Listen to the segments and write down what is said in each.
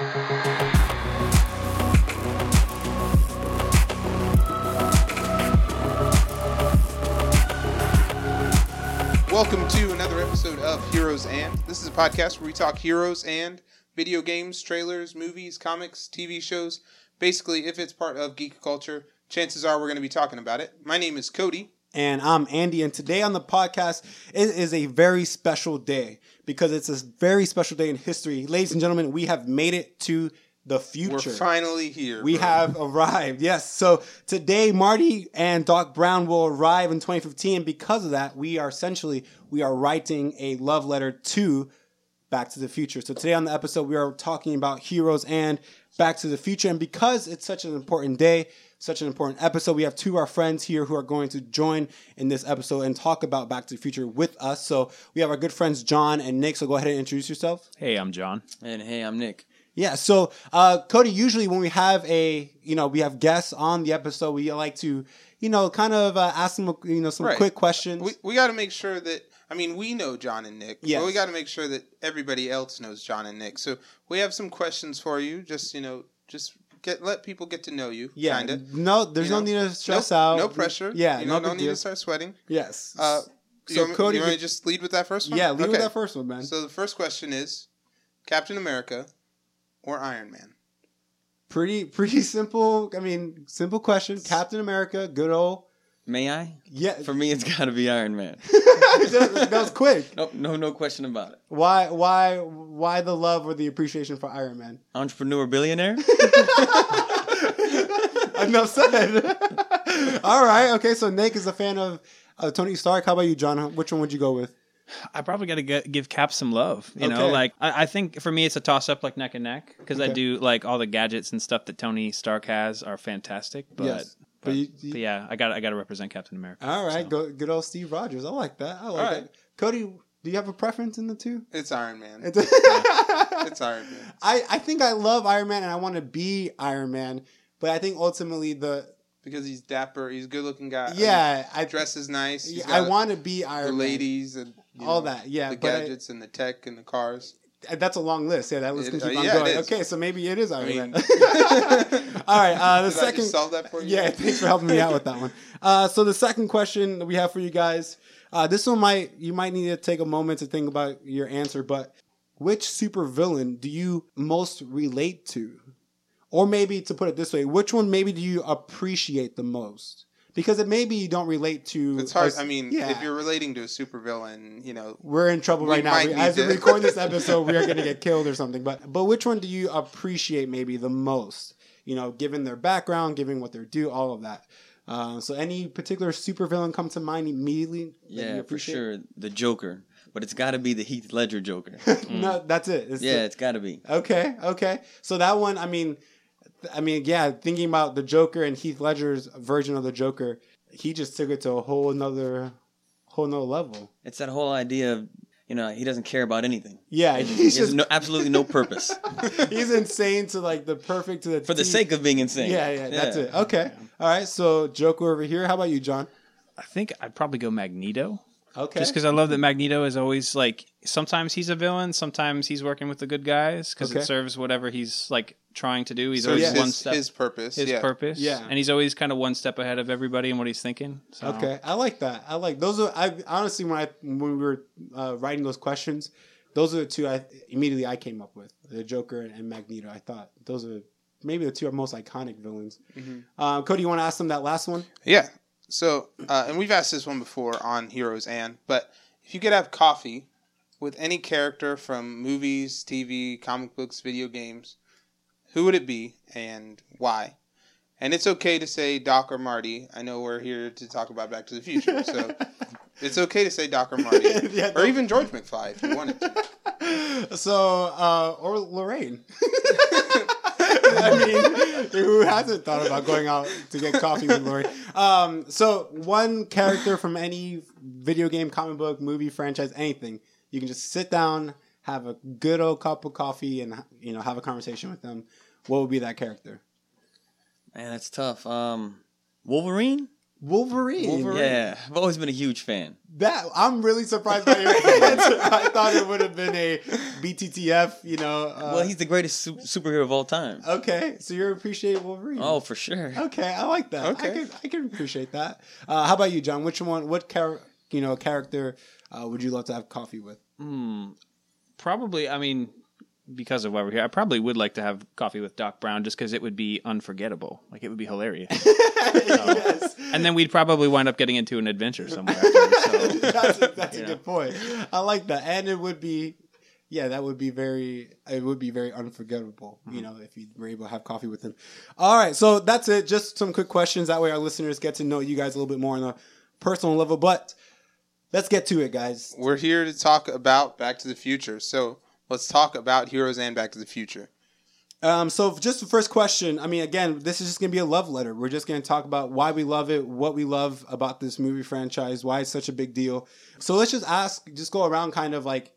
Welcome to another episode of Heroes and. This is a podcast where we talk heroes and video games, trailers, movies, comics, TV shows. Basically, if it's part of geek culture, chances are we're going to be talking about it. My name is Cody. And I'm Andy, and today on the podcast, it is a very special day because it's a very special day in history. Ladies and gentlemen, we have made it to the future. We're finally here. We bro. have arrived. Yes. So today, Marty and Doc Brown will arrive in 2015, and because of that, we are essentially we are writing a love letter to Back to the Future. So today on the episode, we are talking about heroes and Back to the Future, and because it's such an important day, such an important episode, we have two of our friends here who are going to join in this episode and talk about Back to the Future with us. So we have our good friends John and Nick. So go ahead and introduce yourself. Hey, I'm John. And hey, I'm Nick. Yeah. So, uh, Cody, usually when we have a, you know, we have guests on the episode, we like to, you know, kind of uh, ask them, you know, some Right. quick questions. We, we got to make sure that, I mean, we know John and Nick, Yes. but we got to make sure that everybody else knows John and Nick. So we have some questions for you. Just, you know, just get let people get to know you. yeah. Kind of. No, there's You no know? need to stress no, out. No pressure. Yeah. You no know, don't need deal. to start sweating. Yes. Uh, so you Cody, you want to just lead with that first one? yeah, leave with that first one, man. So the first question is Captain America or Iron Man? pretty, pretty simple. I mean, simple question. Captain America, good old. May I? Yeah. For me, it's got to be Iron Man. that was quick. No, no, no question about it. Why, why, why the love or the appreciation for Iron Man? Entrepreneur, billionaire. Enough said. All right. Okay. So Nick is a fan of uh, Tony Stark. How about you, John? Which one would you go with? I probably got to give Cap some love. You know, like I, I think for me it's a toss up, like neck and neck, because I do like all the gadgets and stuff that Tony Stark has are fantastic. But, Yes. But, But you- you- but yeah, I got I got to represent Captain America. All right. so. Go, good old Steve Rogers. I like that. I like All right. that. Cody, do you have a preference in the two? It's Iron Man. It's- It's Iron Man. I, I think I love Iron Man and I want to be Iron Man, but I think ultimately the Because he's dapper, he's a good looking guy. yeah I I mean, dresses nice. he's I want to be the Iron Man. ladies and you All know, that, yeah, the but I- gadgets and the tech and the cars. That's a long list. Yeah, that list It- can keep uh, on yeah, going. Okay, so maybe it is Iron mean- Man. All right. Uh, the Did I second. solve that for you? Yeah, thanks for helping me out with that one. Uh, so the second question that we have for you guys, uh, this one might you might need to take a moment to think about your answer, but which supervillain do you most relate to? Or maybe to put it this way, which one maybe do you appreciate the most? Because it maybe you don't relate to. It's hard. us- I mean, yeah. if you're relating to a supervillain, you know, we're in trouble We right now. might We- as we record this episode, we are going to get killed or something. But but which one do you appreciate maybe the most? You know, given their background, given what they do, all of that. Uh, so any particular supervillain come to mind immediately? yeah, for sure. The Joker. But it's got to be the Heath Ledger Joker. no, that's it. It's yeah, the- it's got to be. okay, okay. So that one, I mean, I mean, yeah. Thinking about the Joker and Heath Ledger's version of the Joker, he just took it to a whole another, whole nother level. It's that whole idea of, you know, he doesn't care about anything. Yeah, He he's has just no, absolutely no purpose he's insane to like the perfect to the for the sake of being insane. Yeah, yeah, that's it. Okay. All right. So Joker over here. How about you, John? I think I'd probably go Magneto. Okay. Just because I love that Magneto is always like sometimes he's a villain, sometimes he's working with the good guys because Okay. it serves whatever he's like trying to do. He's so always it's one his, step his purpose. his yeah. purpose. Yeah. and he's always kind of one step ahead of everybody and what he's thinking. So. Okay, I like that. I like those. Are I honestly when I when we were uh, writing those questions, those are the two I immediately I came up with the Joker and Magneto. I thought those are maybe the two most iconic villains. Mm-hmm. Uh, Cody, you want to ask them that last one? Yeah. So, uh, and we've asked this one before on Heroes and, but if you could have coffee with any character from movies, TV, comic books, video games, who would it be and why? And it's okay to say Doc or Marty. I know we're here to talk about Back to the Future, so it's okay to say Doc or Marty, Yeah, or even George McFly if you wanted to. So uh, or Lorraine. I mean, who hasn't thought about going out to get coffee with Lori? Um, so one character from any video game, comic book, movie franchise, anything, you can just sit down, have a good old cup of coffee, and you know have a conversation with them. What would be that character? Man, that's tough. Um, Wolverine? Wolverine. Yeah, I've always been a huge fan. That I'm really surprised by your answer. I thought it would have been a BTTF. You know. Uh, well, he's the greatest su- superhero of all time. okay. So you appreciate Wolverine. Oh, for sure. Okay, I like that. I Okay. can I can appreciate that. Uh, how about you, John? Which one? What char- you know character uh, would you love to have coffee with? Hmm. Probably, I mean, because of why we're here, I probably would like to have coffee with Doc Brown just because it would be unforgettable. Like it would be hilarious. yes. and then we'd probably wind up getting into an adventure somewhere. Afterwards, so. that's a, that's a good point. I like that, and it would be, yeah, that would be very, it would be very unforgettable. You know, if you were able to have coffee with him. All right, so that's it. Just some quick questions. That way, our listeners get to know you guys a little bit more on a personal level. But let's get to it, guys. We're here to talk about Back to the Future. So let's talk about Heroes and Back to the Future. Um, so just the first question. I mean, again, this is just gonna be a love letter. We're just gonna talk about why we love it, what we love about this movie franchise, why it's such a big deal. So let's just ask, just go around, kind of like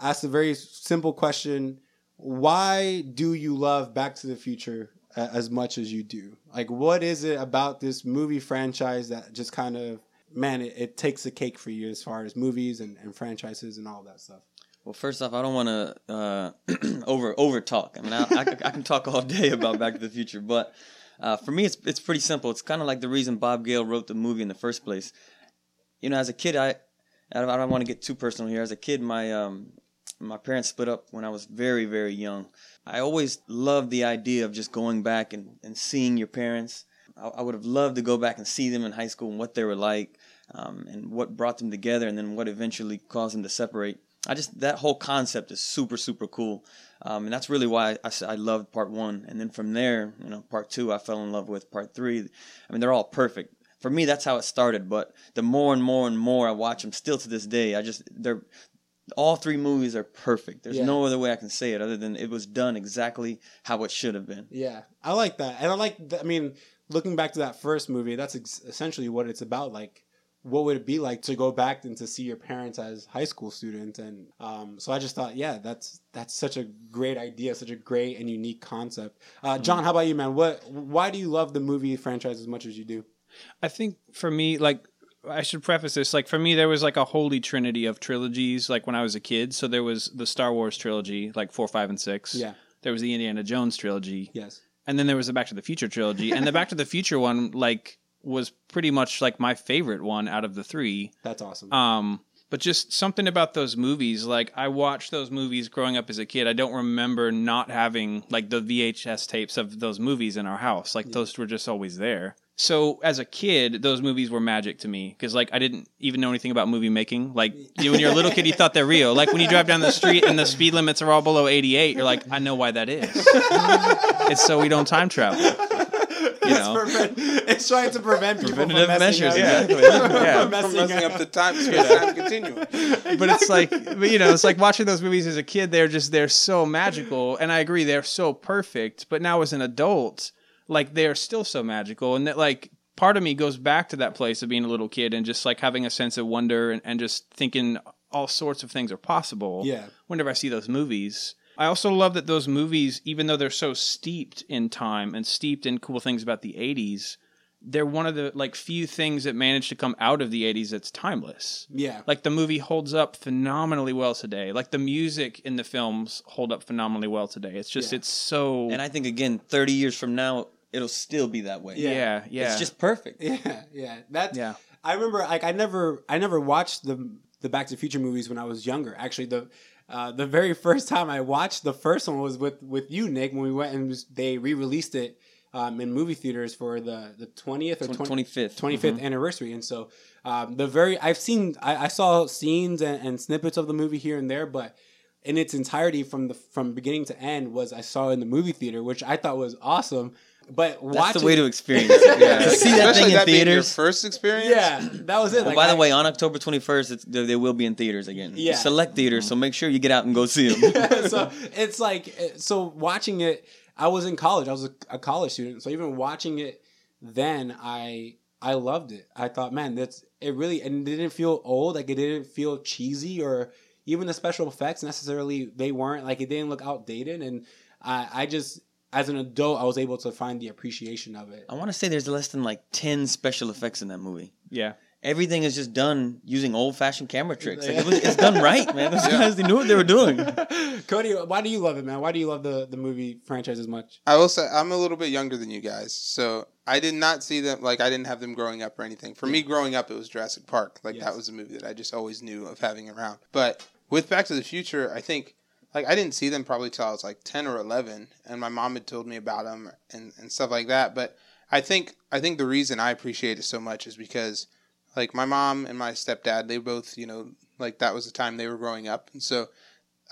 ask a very simple question: Why do you love Back to the Future as much as you do? Like, what is it about this movie franchise that just kind of man, it, it takes the cake for you as far as movies and, and franchises and all that stuff. Well, first off, I don't want to uh, over over talk. I mean, I, I, I can talk all day about Back to the Future, but uh, for me, it's it's pretty simple. It's kind of like the reason Bob Gale wrote the movie in the first place. You know, as a kid, I I don't, don't want to get too personal here. As a kid, my um my parents split up when I was very very young. I always loved the idea of just going back and, and seeing your parents. I, I would have loved to go back and see them in high school and what they were like, um, and what brought them together, and then what eventually caused them to separate. I just that whole concept is super super cool, um, and that's really why I, I loved part one. And then from there, you know, part two I fell in love with. Part three, I mean, they're all perfect. For me, that's how it started. But the more and more and more I watch them, still to this day, I just they're all three movies are perfect. There's Yeah. no other way I can say it other than it was done exactly how it should have been. Yeah, I like that, and I like. I mean, looking back to that first movie, that's ex- essentially what it's about. Like, what would it be like to go back and to see your parents as high school students? And um, so I just thought, yeah, that's that's such a great idea, such a great and unique concept. Uh, John, how about you, man? What? Why do you love the movie franchise as much as you do? I think for me, like I should preface this, like for me, there was like a holy trinity of trilogies. Like when I was a kid, so there was the Star Wars trilogy, like four, five, and six. Yeah. There was the Indiana Jones trilogy, Yes. and then there was the Back to the Future trilogy, and the Back to the Future one, like, was pretty much like my favorite one out of the three. That's awesome. Um, but just something about those movies, like I watched those movies growing up as a kid. I don't remember not having like the VHS tapes of those movies in our house. Like those were just always there. So as a kid, those movies were magic to me because like I didn't even know anything about movie making. Like you, when you're a little kid, you thought they're real. Like when you drive down the street and the speed limits are all below 88, you're like, I know why that is. it's so we don't time travel. You it's, know. prevent, it's trying to prevent people from Preventative messing measures, up. exactly. Yeah. From From messing messing up. up the time space time continuum. but it's like but you know it's like watching those movies as a kid they're just they're so magical and i agree they're so perfect but now as an adult like they're still so magical and that like part of me goes back to that place of being a little kid and just like having a sense of wonder and, and just thinking all sorts of things are possible Yeah. whenever i see those movies i also love that those movies even though they're so steeped in time and steeped in cool things about the 80s they're one of the like few things that managed to come out of the 80s that's timeless Yeah. like the movie holds up phenomenally well today. Like the music in the films hold up phenomenally well today. It's just Yeah. it's so And I think again, 30 years from now, it'll still be that way. yeah yeah. It's just perfect. Yeah, yeah. That's Yeah. I remember like I never I never watched the the Back to the Future movies when I was younger. Actually, the uh, the very first time I watched the first one was with with you, Nick, when we went and was- they re released it um, in movie theaters for the the twentieth or 25th. 25th anniversary. And so um, the very I've seen I, I saw scenes and, and snippets of the movie here and there, but in its entirety from the from beginning to end was I saw in the movie theater, which I thought was awesome. But That's the way to experience it. Yeah. See that Especially thing in that being your theaters. first experience. yeah, that was it. Well, Like, by the way, on October 21st, it's, they, they will be in theaters again. Yeah. Select theaters, so make sure you get out and go see them. so it's like so watching it i was in college i was a, a college student so even watching it then i i loved it i thought man that's it really and it didn't feel old like it didn't feel cheesy or even the special effects necessarily they weren't like it didn't look outdated and i i just as an adult, I was able to find the appreciation of it. I want to say there's less than like ten special effects in that movie. Yeah. Everything is just done using old fashioned camera tricks. Like it was, it's done right, man. Those guys they knew what they were doing. Cody, why do you love it, man? Why do you love the, the movie franchise as much? I will say I'm a little bit younger than you guys, so I did not see them like I didn't have them growing up or anything. For me, growing up, it was Jurassic Park. Like Yes. that was a movie that I just always knew of having around. But with Back to the Future, I think like I didn't see them probably till I was like ten or eleven, and my mom had told me about them and and stuff like that. But I think I think the reason I appreciate it so much is because like my mom and my stepdad, they both you know like that was the time they were growing up, and so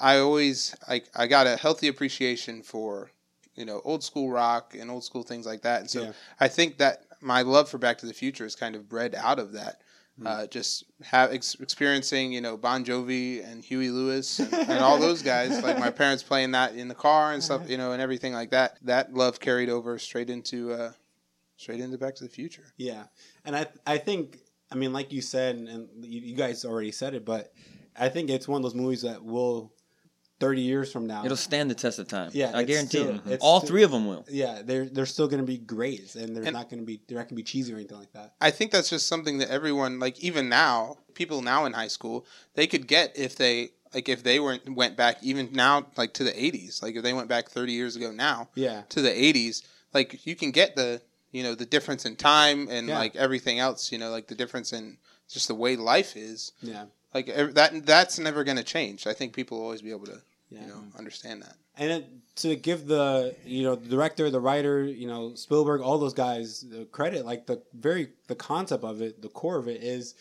I always like I got a healthy appreciation for you know old school rock and old school things like that, and so Yeah. I think that my love for Back to the Future is kind of bred out of that. Uh, just have ex- experiencing, you know, Bon Jovi and Huey Lewis and, and all those guys. Like my parents playing that in the car and stuff, you know, and everything like that. That love carried over straight into, uh, straight into Back to the Future. Yeah, and I I think I mean like you said, and you, you guys already said it, but I think it's one of those movies that will thirty years from now. It'll stand the test of time. Yeah, I guarantee still- it. All still- three of them will. yeah, they're they're still going to be great, and they're And- not going to be they're not going to be cheesy or anything like that. I think that's just something that everyone, like even now, people now in high school, they could get if they like if they weren't went back even now like to the 80s, like if they went back 30 years ago now Yeah, to the 80s, like you can get the you know the difference in time and Yeah. like everything else, you know, like the difference in just the way life is. yeah, Like that that's never going to change. I think people will always be able to yeah. you know understand that. and it, to give the you know the director, the writer, you know Spielberg, all those guys the credit, like the very the concept of it, the core of it is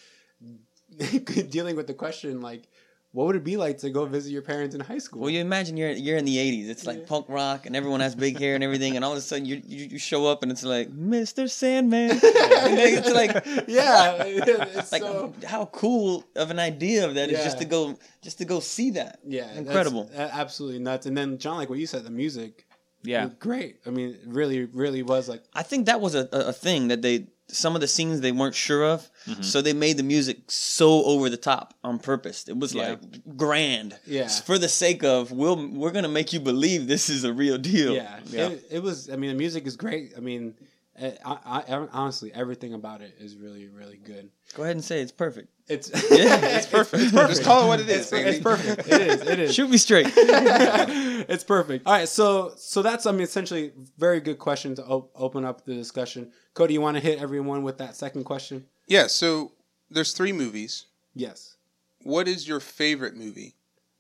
dealing with the question like, what would it be like to go visit your parents in high school? Well, you imagine you're you're in the '80s. It's like Yeah. punk rock, and everyone has big hair and everything, and all of a sudden you you, you show up, and it's like Mr. Sandman. it's like yeah, it's like so how cool of an idea of that is just to go just to go see that. yeah, incredible. a- absolutely nuts. And then John, like what you said, the music, Yeah. great. I mean, it really, really was like I think that was a, a a thing that they some of the scenes they weren't sure of, Mm-hmm. so they made the music so over the top on purpose. It was Yeah. like grand, Yeah. for the sake of we'll we're gonna make you believe this is a real deal. yeah, Yeah. It, it was. I mean, the music is great. I mean, Eh, I, I, I, honestly, everything about it is really, really good. Go ahead and say it's perfect. It's Yeah, it's perfect. It's, perfect. Just call it what it is, It's, baby. it's perfect. It is. It is. Shoot me straight. it's perfect. All right, so so that's I mean essentially very good question to op- open up the discussion. Cody, you want to hit everyone with that second question? Yeah, so there's three movies. Yes. What is your favorite movie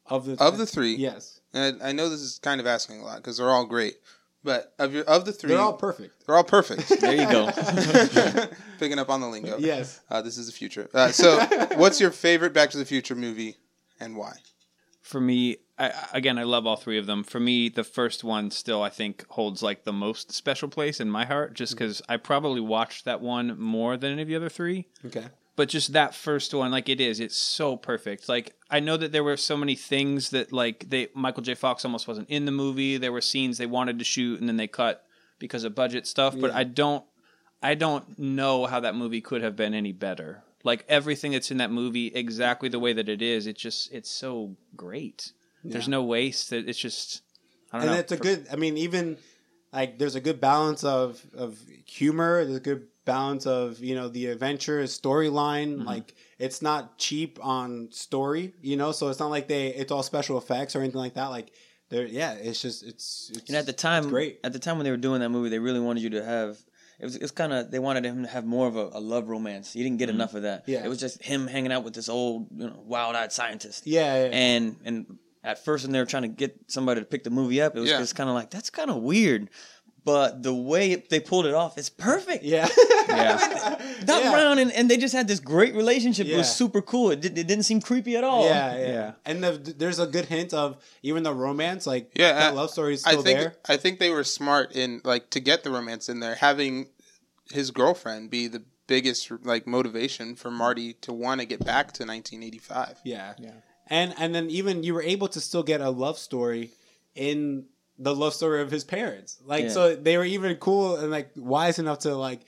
Of the of the three? yes, And I know this is kind of asking a lot because they're all great, but of your of the 3 they're all perfect. they're all perfect. There you go. Picking up on the lingo. Yes. Uh, this is the future. Uh, so, what's your favorite Back to the Future movie and why? For me, I, again, I love all three of them. For me, the first one still, I think, holds like the most special place in my heart, just because I probably watched that one more than any of the other three. Okay. But just that first one, like it is, it's so perfect. Like I know that there were so many things that like they Michael J. Fox almost wasn't in the movie. There were scenes they wanted to shoot and then they cut because of budget stuff. But I don't, I don't know how that movie could have been any better. Like everything that's in that movie, exactly the way that it is, it just it's so great. There's no waste. It- It's just I don't and know. it's a good. I mean, even like there's a good balance of of humor. There's a good balance of you know the adventure storyline. Mm-hmm. Like it's not cheap on story. You know, so it's not like they it's all special effects or anything like that. Like there, yeah, it's just it's. it's And at the time, great. At the time when they were doing that movie, they really wanted you to have. It was. It's kind of. They wanted him to have more of a, a love romance. You didn't get enough of that. Mm-hmm. Yeah. It was just him hanging out with this old, you know, wild-eyed scientist. yeah, yeah, And and at first, when they were trying to get somebody to pick the movie up, it was Yeah. just kind of like that's kind of weird. But the way they pulled it off is perfect. yeah, Yeah. Doc Yeah. Brown and, and they just had this great relationship. It was super cool. It, did, it didn't seem creepy at all. Yeah, yeah, Yeah. And the, there's a good hint of even the romance, like Yeah, that I- love story is I still think there. I think they were smart in like to get the romance in there, having his girlfriend be the biggest like motivation for Marty to want to get back to 1985. Yeah, Yeah. And and then even you were able to still get a love story in the love story of his parents. Like Yeah. so they were even cool and like wise enough to like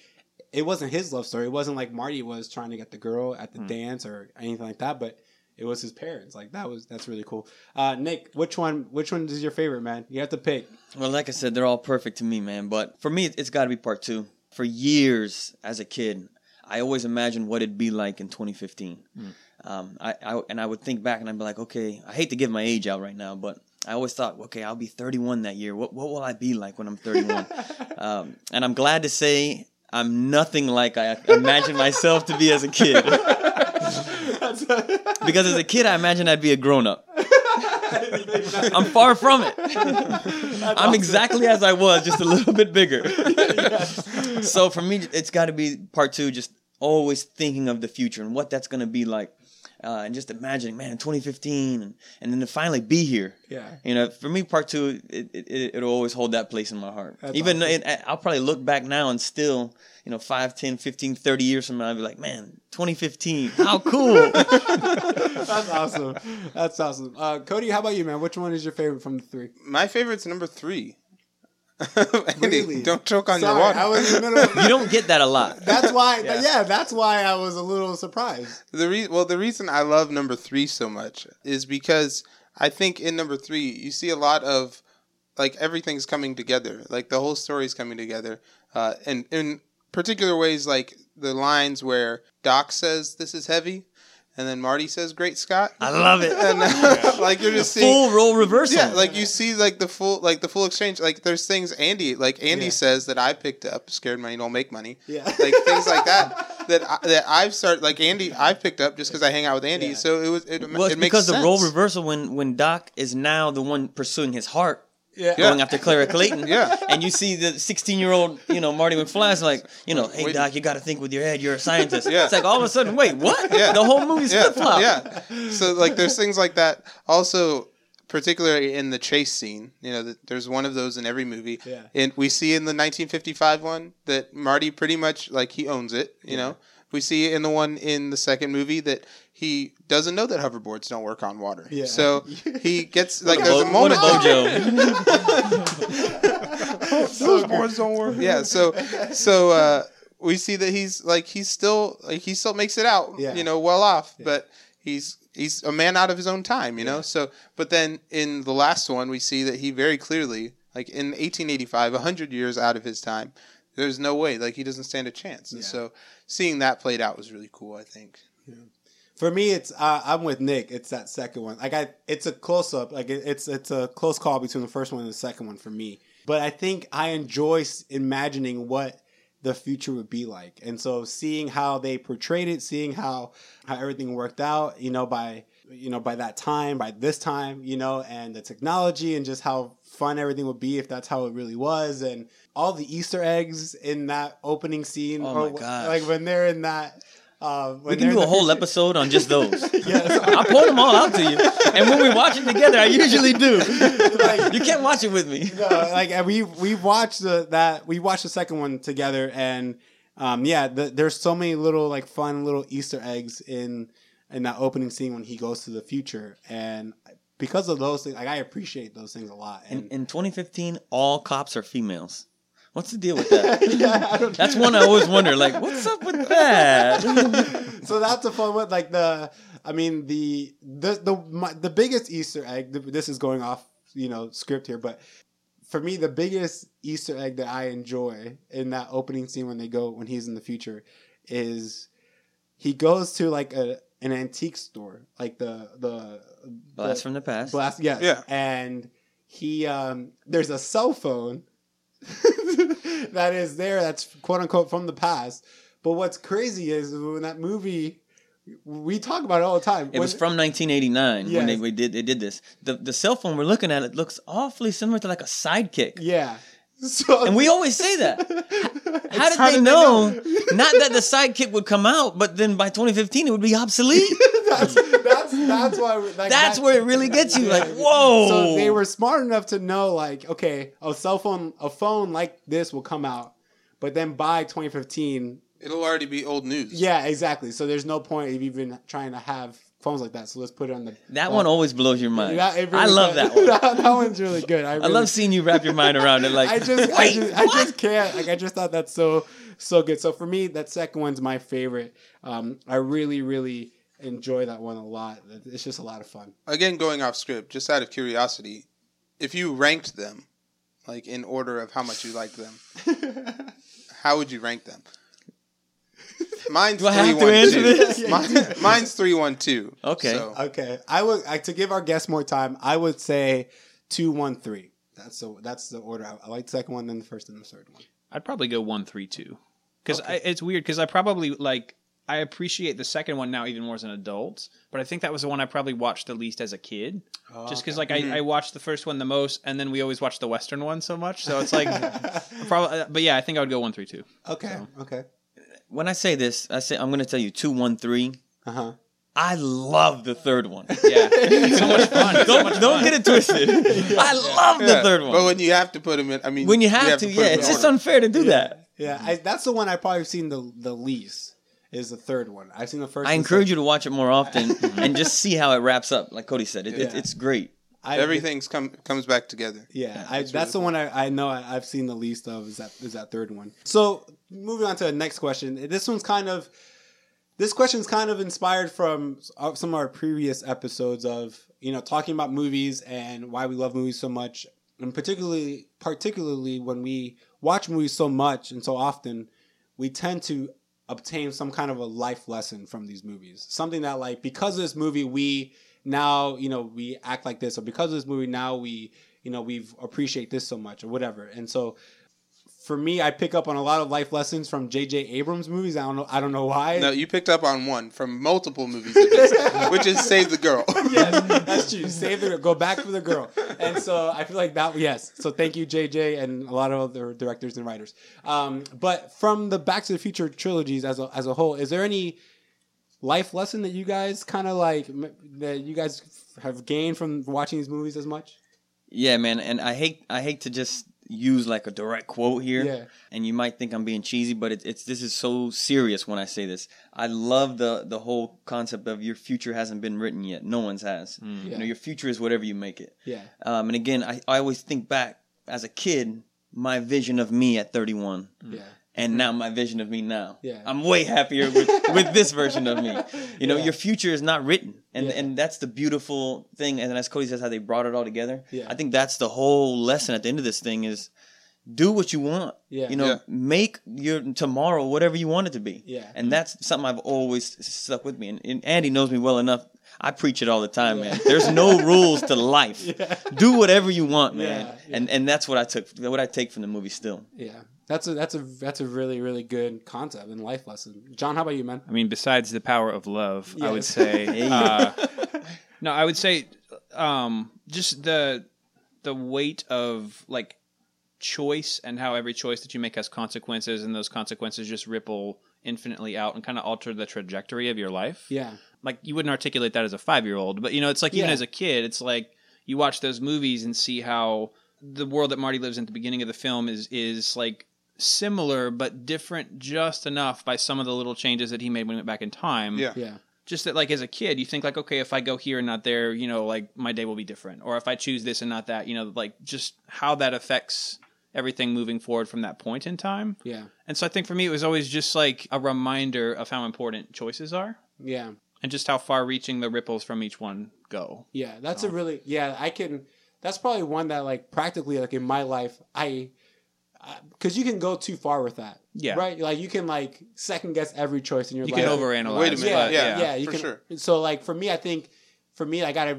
it wasn't his love story. It wasn't like Marty was trying to get the girl at the Hmm. dance or anything like that, but it was his parents. Like that was that's really cool. Uh, Nick, which one which one is your favorite, man? You have to pick. Well, like I said, they're all perfect to me, man. But for me, it's got to be part two. For years as a kid, I always imagined what it'd be like in 2015. Um, I, I and I would think back and I'd be like, okay, I hate to give my age out right now, but I always thought, okay, I'll be 31 that year. What what will I be like when I'm 31? um, and I'm glad to say I'm nothing like I imagined myself to be as a kid. because as a kid, I imagined I'd be a grown up. I'm far from it. I'm exactly as I was, just a little bit bigger. so for me, it's got to be part two. Just always thinking of the future and what that's going to be like, uh, and just imagining, man, 2015, and, and then to finally be here. Yeah. You know, for me, part two, it, it, it, it'll always hold that place in my heart. That's Even awesome. it, I'll probably look back now and still, you know, 5, 10, 15, 30 years from now, I'll be like, man, 2015, how cool. That's awesome. That's awesome. Uh, Cody, how about you, man? Which one is your favorite from the three? My favorite's number three. Andy, Really? don't choke on Sorry, your water. I was in the middle. you don't get that a lot. That's why. Yeah. yeah. that's why I was a little surprised. The re- well, the reason I love number three so much is because I think in number three you see a lot of like everything's coming together, like the whole story's coming together, uh, and in particular ways, like the lines where Doc says this is heavy, and then Marty says Great Scott, I love it. and uh, like you're just seeing. Full role reversal. Yeah, like you see, like the full, like the full exchange. Like there's things Andy, like Andy Yeah. says that I picked up. Scared money don't make money Yeah. like things like that that I, that I've started like Andy I've picked up just because I hang out with Andy. Yeah. So it was it, well, it's it makes because the role reversal when when Doc is now the one pursuing his heart, Yeah. Yeah. going after Clara Clayton. Yeah. And you see the 16 year old, you know, Marty McFly's like, you know, hey Wait. Doc, you got to think with your head. You're a scientist. Yeah. It's like all of a sudden, wait, what? Yeah. The whole movie's yeah, flip flop. yeah. So like there's things like that. Also, particularly in the chase scene, you know, that there's one of those in every movie. Yeah. And we see in the 1955 one that Marty pretty much like he owns it. You know, we see in the one in the second movie that he doesn't know that hoverboards don't work on water. Yeah. So he gets like there's a a Bo- what a moment. Bojo. Boards don't work. Yeah, so so uh, we see that he's like he's still like he still makes it out, Yeah. you know, well off, but he's he's a man out of his own time, you know. So, but then in the last one, we see that he very clearly, like in 1885, hundred years out of his time, there's no way, like he doesn't stand a chance. And Yeah. so, seeing that played out was really cool. I think. For me, it's uh, I'm with Nick. It's that second one. Like I, it's a close up. Like it, it's it's a close call between the first one and the second one for me. But I think I enjoy imagining what the future would be like, and so seeing how they portrayed it, seeing how how everything worked out. You know, by you know by that time, by this time, you know, and the technology and just how fun everything would be if that's how it really was, and all the Easter eggs in that opening scene. Oh my wh- gosh. Like when they're in that. Uh, We can do a whole episode on just those. Yes. I'll point them all out to you. And when we watch it together, I usually do. Like- you can't watch it with me. no, like and we we watched the that we watched the second one together and um yeah the, there's so many little like fun little easter eggs in in that opening scene when he goes to the future and because of those things like i appreciate those things a lot In, in 2015, all cops are females. What's the deal with that? yeah, I don't, That's one I always wonder. Like, what's up with that? so that's a fun one like the i mean the the the my, the biggest easter egg this is going off you know script here but for me the biggest easter egg that i enjoy in that opening scene when they go when he's in the future is he goes to like a an antique store like the the Blast the, from the past. blast yes Yeah. and he um there's a cell phone that is there that's quote unquote from the past but what's crazy is when that movie we talk about it all the time It was from 1989 when they we did they did this. The the cell phone we're looking at it looks awfully similar to like a sidekick. yeah so And we always say that. How did How they did they know? know? Not that the sidekick would come out, but then by 2015 it would be obsolete. That's that's that's why like, That's that- where it really gets you. Like, whoa. So they were smart enough to know, like, okay, a cell phone, a phone like this will come out, but then by 2015, It'll already be old news. yeah, exactly. So there's no point of even trying to have phones like that. So let's put it on the. That one always blows your mind. That- it I love does. that one. that, that one's really good. I, I love seeing you wrap your mind around it. Like, I just, I just, I just can't. Like, I just thought that's so, so good. So for me, that second one's my favorite. Um, I really, really enjoy that one a lot. It's just a lot of fun. Again, going off script, just out of curiosity, if you ranked them, like in order of how much you like them, how would you rank them? Mine's Do I have three to one answer two. this? Mine, mine's three one two. Okay. So, Okay, I would I, to give our guests more time. I would say two, one, three. That's the that's the order. I, I like the second one, then the first, and the third one. I'd probably go one three two because it's weird because I probably like I appreciate the second one now even more as an adult, but I think that was the one I probably watched the least as a kid. Just because like I, I watched the first one the most, and then we always watched the Western one so much, so it's like probably. But yeah, I think I would go one three two. Okay, okay, When I say this, I say I'm going to tell you two, one, three. uh huh. I love the third one. Yeah, so much fun. Don't much don't fun. get it twisted. I love the third one. But when you have to put them in, I mean, when you have, to, put yeah, 'em in it's just order. unfair to do that. Yeah, I, that's the one I probably seen the the least. Is the third one. I've seen the first. I encourage second. you to watch it more often and just see how it wraps up. Like Cody said, it, it, Yeah. it's great. I, Everything's come comes back together. Yeah, I, that's the one I, I know I, I've seen the least of is that is that third one. So moving on to the next question. This one's kind of this question's kind of inspired from uh, some of our previous episodes of you know talking about movies and why we love movies so much, and particularly particularly when we watch movies so much and so often, we tend to obtain some kind of a life lesson from these movies. Something that like because of this movie we now you know we act like this or because of this movie now we you know we've appreciate this so much or whatever and so for me i pick up on a lot of life lessons from jj abrams movies. I don't know i don't know why. No, you picked up on one from multiple movies, of his, which is Save the Girl. yes that's true. Save the girl. go back for the girl. And so i feel like that yes. So thank you jj and a lot of other directors and writers. Um, but from the back to the future trilogies as a, as a whole is there any life lesson that you guys kind of like that you guys have gained from watching these movies as much? Yeah, man, and I hate I hate to just use like a direct quote here, Yeah. and you might think I'm being cheesy, but it, it's this is so serious when I say this. I love the the whole concept of your future hasn't been written yet. No one's has. You Yeah. know, your future is whatever you make it. yeah Um, and again, I, I always think back as a kid, my vision of me at 31. yeah and now my vision of me now. Yeah. I'm way happier with, with this version of me. You know, Yeah. your future is not written. And Yeah. and that's the beautiful thing. And as Cody says, how they brought it all together. Yeah. I think that's the whole lesson at the end of this thing is do what you want. Yeah. You know, Yeah. make your tomorrow whatever you want it to be. Yeah. And that's something I've always stuck with me. And, and Andy knows me well enough. I preach it all the time, man. There's no rules to life. Yeah. Do whatever you want, man. Yeah, yeah. And and that's what I took what I take from the movie still. Yeah, that's a that's a that's a really really good concept and life lesson. John, how about you, man? I mean, besides the power of love, I would say. Uh, no, I would say um, just the the weight of like choice and how every choice that you make has consequences, and those consequences just ripple infinitely out and kind of alter the trajectory of your life. Yeah, Like you wouldn't articulate that as a five year old, but you know, it's like even Yeah. as a kid, it's like you watch those movies and see how the world that Marty lives in at the beginning of the film is is like similar but different just enough by some of the little changes that he made when he went back in time Yeah. yeah, just that like as a kid you think like okay if i go here and not there you know like my day will be different or if i choose this and not that you know like just how that affects everything moving forward from that point in time yeah, and so i think for me it was always just like a reminder of how important choices are yeah, and just how far reaching the ripples from each one go yeah. That's a really yeah. I can. That's probably one that like practically like in my life I. Because you can go too far with that, Yeah. Right, like you can like second guess every choice in your you life. can overanalyze Wait a minute. Yeah, but, yeah, yeah, you for can. sure. So like for me, I think for me, I gotta,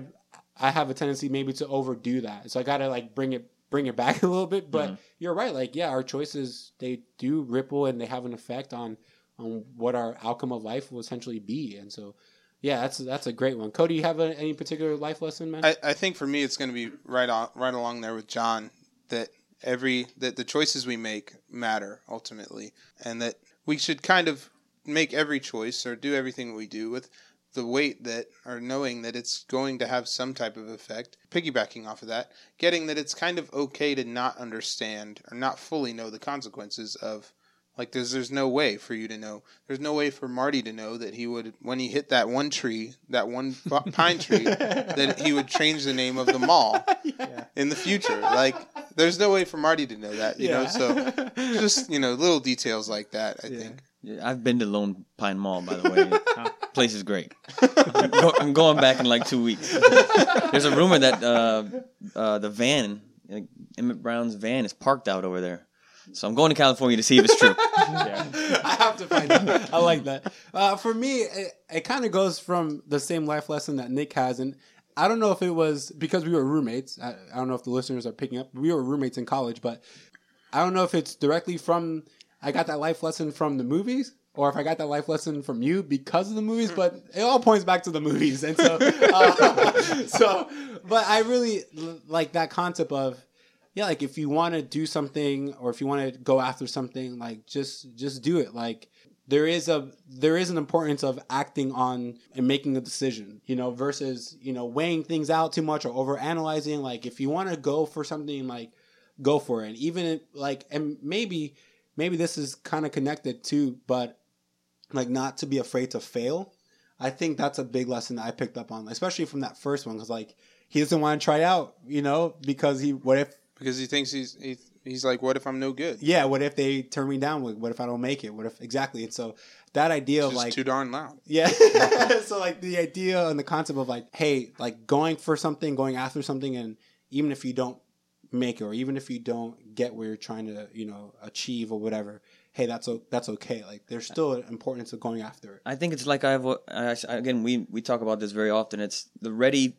I have a tendency maybe to overdo that. So I gotta like bring it, bring it back a little bit. But Mm-hmm. you're right. Like yeah, our choices they do ripple and they have an effect on on what our outcome of life will essentially be. And so yeah, that's that's a great one. Cody, you have a, any particular life lesson, man? I, I think for me it's going to be right on right along there with John that every that the choices we make matter ultimately and that we should kind of make every choice or do everything we do with the weight that or knowing that it's going to have some type of effect piggybacking off of that getting that it's kind of okay to not understand or not fully know the consequences of like there's there's no way for you to know. There's no way for Marty to know that he would when he hit that one tree, that one p- pine tree, that he would change the name of the mall in the future. Like there's no way for Marty to know that, you know. So just you know little details like that. I yeah. think. I've been to Lone Pine Mall, by the way. Place is great. I'm, go- I'm going back in like two weeks. There's a rumor that uh, uh, the van, like, Emmett Brown's van, is parked out over there. So I'm going to California to see if it's true. I have to find out. I like that. Uh, for me, it, it kind of goes from the same life lesson that Nick has, and I don't know if it was because we were roommates. I, I don't know if the listeners are picking up. We were roommates in college, but I don't know if it's directly from I got that life lesson from the movies. Or if I got that life lesson from you because of the movies, but it all points back to the movies, and so, uh, so, but I really like that concept of, yeah, like if you want to do something or if you want to go after something, like just just do it. Like there is a there is an importance of acting on and making a decision, you know, versus you know weighing things out too much or over analyzing. Like if you want to go for something, like go for it. And even like and maybe maybe this is kind of connected too, but like not to be afraid to fail. I think that's a big lesson that I picked up on, especially from that first one, because like he doesn't want to try out, you know, because he what if because he thinks he's he, he's like, what if I'm no good? yeah, what if they turn me down? What if I don't make it? What if exactly? And so that idea It's of like too darn loud. yeah. so like the idea and the concept of like, hey, like going for something, going after something, and even if you don't make it, or even if you don't get where you're trying to, you know, achieve or whatever, hey, that's o- that's okay. Like there's still an importance of going after it. I think it's like I've I, again we we talk about this very often. It's the ready,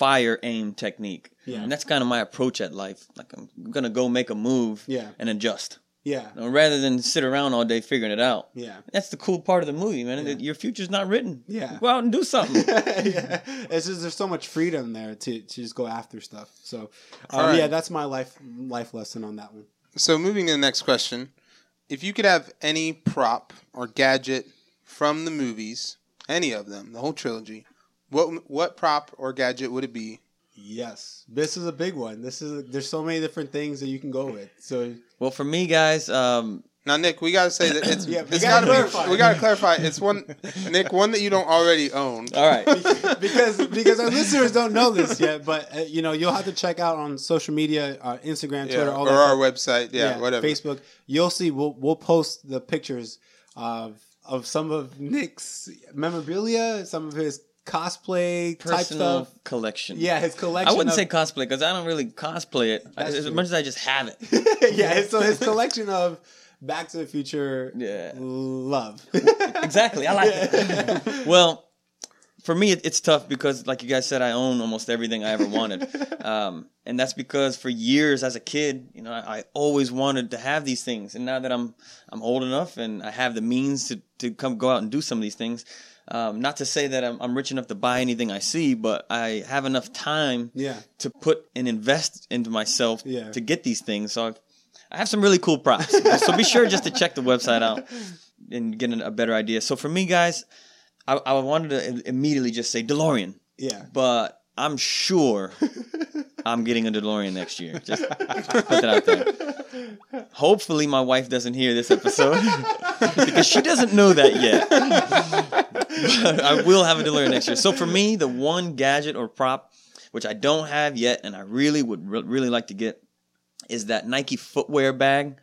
fire, aim technique, Yeah. and that's kind of my approach at life. Like I'm gonna go make a move, Yeah. and adjust, Yeah. you know, rather than sit around all day figuring it out. Yeah. That's the cool part of the movie, man. Yeah. Your future's not written. Yeah. go out and do something. yeah. It's just there's so much freedom there to, to just go after stuff. So, um, All right. yeah, that's my life life lesson on that one. So moving to the next question, if you could have any prop or gadget from the movies, any of them, the whole trilogy, what what prop or gadget would it be? Yes, this is a big one. This is there's so many different things that you can go with. So well, for me, guys, um, Now, Nick, we gotta say that it's Yeah, we it's gotta gotta, clarify. be we gotta clarify. It's one Nick, one that you don't already own. all right. because because our listeners don't know this yet, but uh, you know you'll have to check out on social media, uh, Instagram, Yeah, Twitter, all or that our stuff. website, yeah, whatever. Facebook. You'll see. We'll we'll post the pictures of of some of Nick's memorabilia, some of his cosplay type Personal stuff. collection. Yeah, his collection. I wouldn't of, say cosplay because I don't really cosplay it. I, as true. much as I just have it. yeah. So his collection of Back to the Future. Yeah. Love. exactly. I like it. well, for me, it, it's tough because, like you guys said, I own almost everything I ever wanted, um, and that's because for years as a kid, you know, I, I always wanted to have these things, and now that I'm I'm old enough and I have the means to to come go out and do some of these things. Um, not to say that I'm, I'm rich enough to buy anything I see, but I have enough time Yeah. to put and invest into myself Yeah. to get these things. So I've, I have some really cool props. so be sure just to check the website out and get a better idea. So for me, guys, I, I wanted to immediately just say DeLorean, Yeah. but I'm sure I'm getting a DeLorean next year. Just put that out there. Hopefully, my wife doesn't hear this episode because she doesn't know that yet. but I will have a DeLorean next year. So for me, the one gadget or prop which I don't have yet, and I really would re- really like to get, is that Nike footwear bag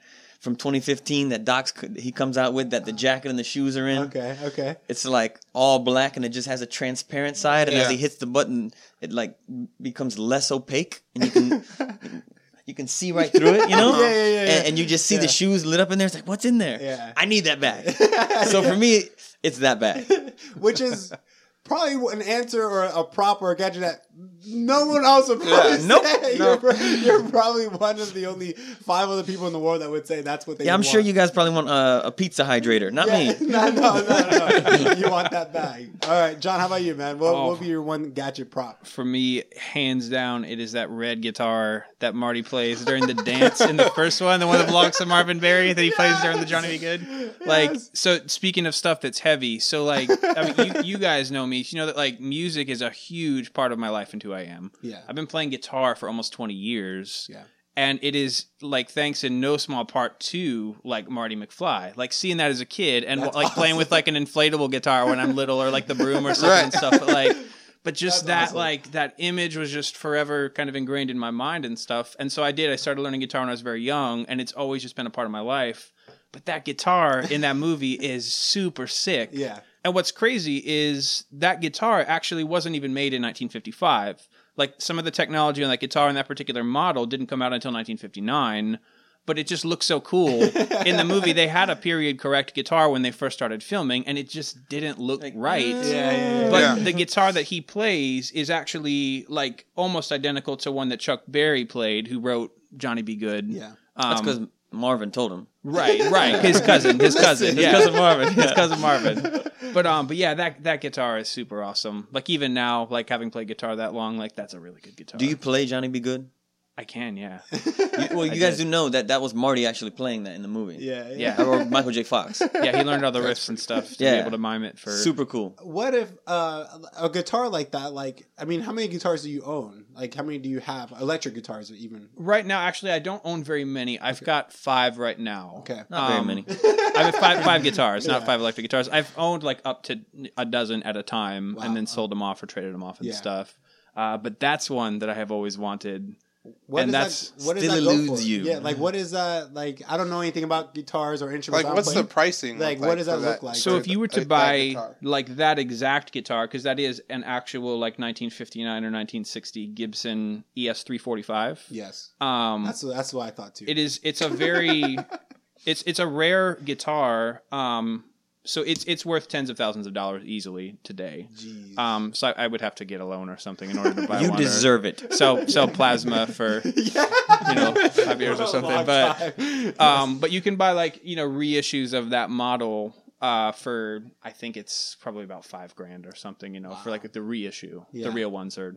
from 2015 that Doc's he comes out with that the jacket and the shoes are in. Okay. Okay. It's like all black and it just has a transparent side, and as he hits the button, it like becomes less opaque, and you can you can see right through it, you know. Yeah, yeah, yeah, yeah. And, and you just see Yeah. the shoes lit up in there. It's like, what's in there? Yeah. I need that bag. so for me, it's that bag. Which is probably an answer or a prop or a gadget that no one else would probably Yeah. say. Nope. You're, you're probably one of the only five other people in the world that would say that's what they want. Yeah, I'm would sure you guys probably want a, a pizza hydrator, not Yeah, me. no, no, no, no. you want that bag. All right, John, how about you, man? What Oh. will be your one gadget prop? For me, hands down, it is that red guitar that Marty plays during the dance in the first one, the one that belongs to Marvin Berry that he plays during the Johnny B. Goode. Like, Yes. so speaking of stuff that's heavy, so like, I mean, you, you guys know me. You know that like music is a huge part of my life and who I am. Yeah. I've been playing guitar for almost 20 years. Yeah. And it is like thanks in no small part to like Marty McFly, like seeing that as a kid and That's like playing with like an inflatable guitar when I'm little or like the broom or something Right. and stuff. But like, but just That's that awesome. like that image was just forever kind of ingrained in my mind and stuff. And so I did. I started learning guitar when I was very young, and it's always just been a part of my life. but that guitar in that movie is super sick. Yeah. And what's crazy is that guitar actually wasn't even made in 1955. Like some of the technology on that guitar in that particular model didn't come out until 1959, but it just looks so cool. in the movie, they had a period correct guitar when they first started filming, and it just didn't look right. Yeah, yeah, yeah. But Yeah. the guitar that he plays is actually like almost identical to one that Chuck Berry played, who wrote Johnny B. Goode. Yeah. That's Um, because Marvin told him. Right, right. His cousin, his cousin, His cousin Marvin. his cousin Marvin. But um, but yeah, that that guitar is super awesome. Like even now, like having played guitar that long, like that's a really good guitar. Do you play Johnny B. Goode? I can, yeah. You- well, you I guys did. do know that that was Marty actually playing that in the movie. Yeah, Yeah. Or Michael J. Fox. Yeah, he learned all the riffs and stuff to Yeah. be able to mime it for. Super cool. What if uh, a guitar like that? Like, I mean, how many guitars do you own? Like, how many do you have? Electric guitars, even? Right now, actually, I don't own very many. I've got five right now. Okay. Not very Um, many. I have five five guitars, not five electric guitars. I've owned like up to a dozen at a time, Wow. and then sold them off or traded them off and Yeah. stuff. Uh, but that's one that I have always wanted. What And does that's that, what does still that eludes you. Yeah, like what is that? Like, I don't know anything about guitars or instruments. Like, I don't what's play. the pricing? Like, look what does for that look like? So if you were to that buy guitar? like that exact guitar, because that is an actual like 1959 or 1960 Gibson ES 345. Yes, Um, that's that's what I thought too. it is. It's a very, it's it's a rare guitar. Um, so it's it's worth tens of thousands of dollars easily today. Jeez. Um, so I, I would have to get a loan or something in order to buy You one. or deserve it. Sell sell plasma for yeah. you know five years or something. But time. um, but you can buy like you know reissues of that model uh, for I think it's probably about five grand or something. You know, for like the reissue. Yeah. The real ones are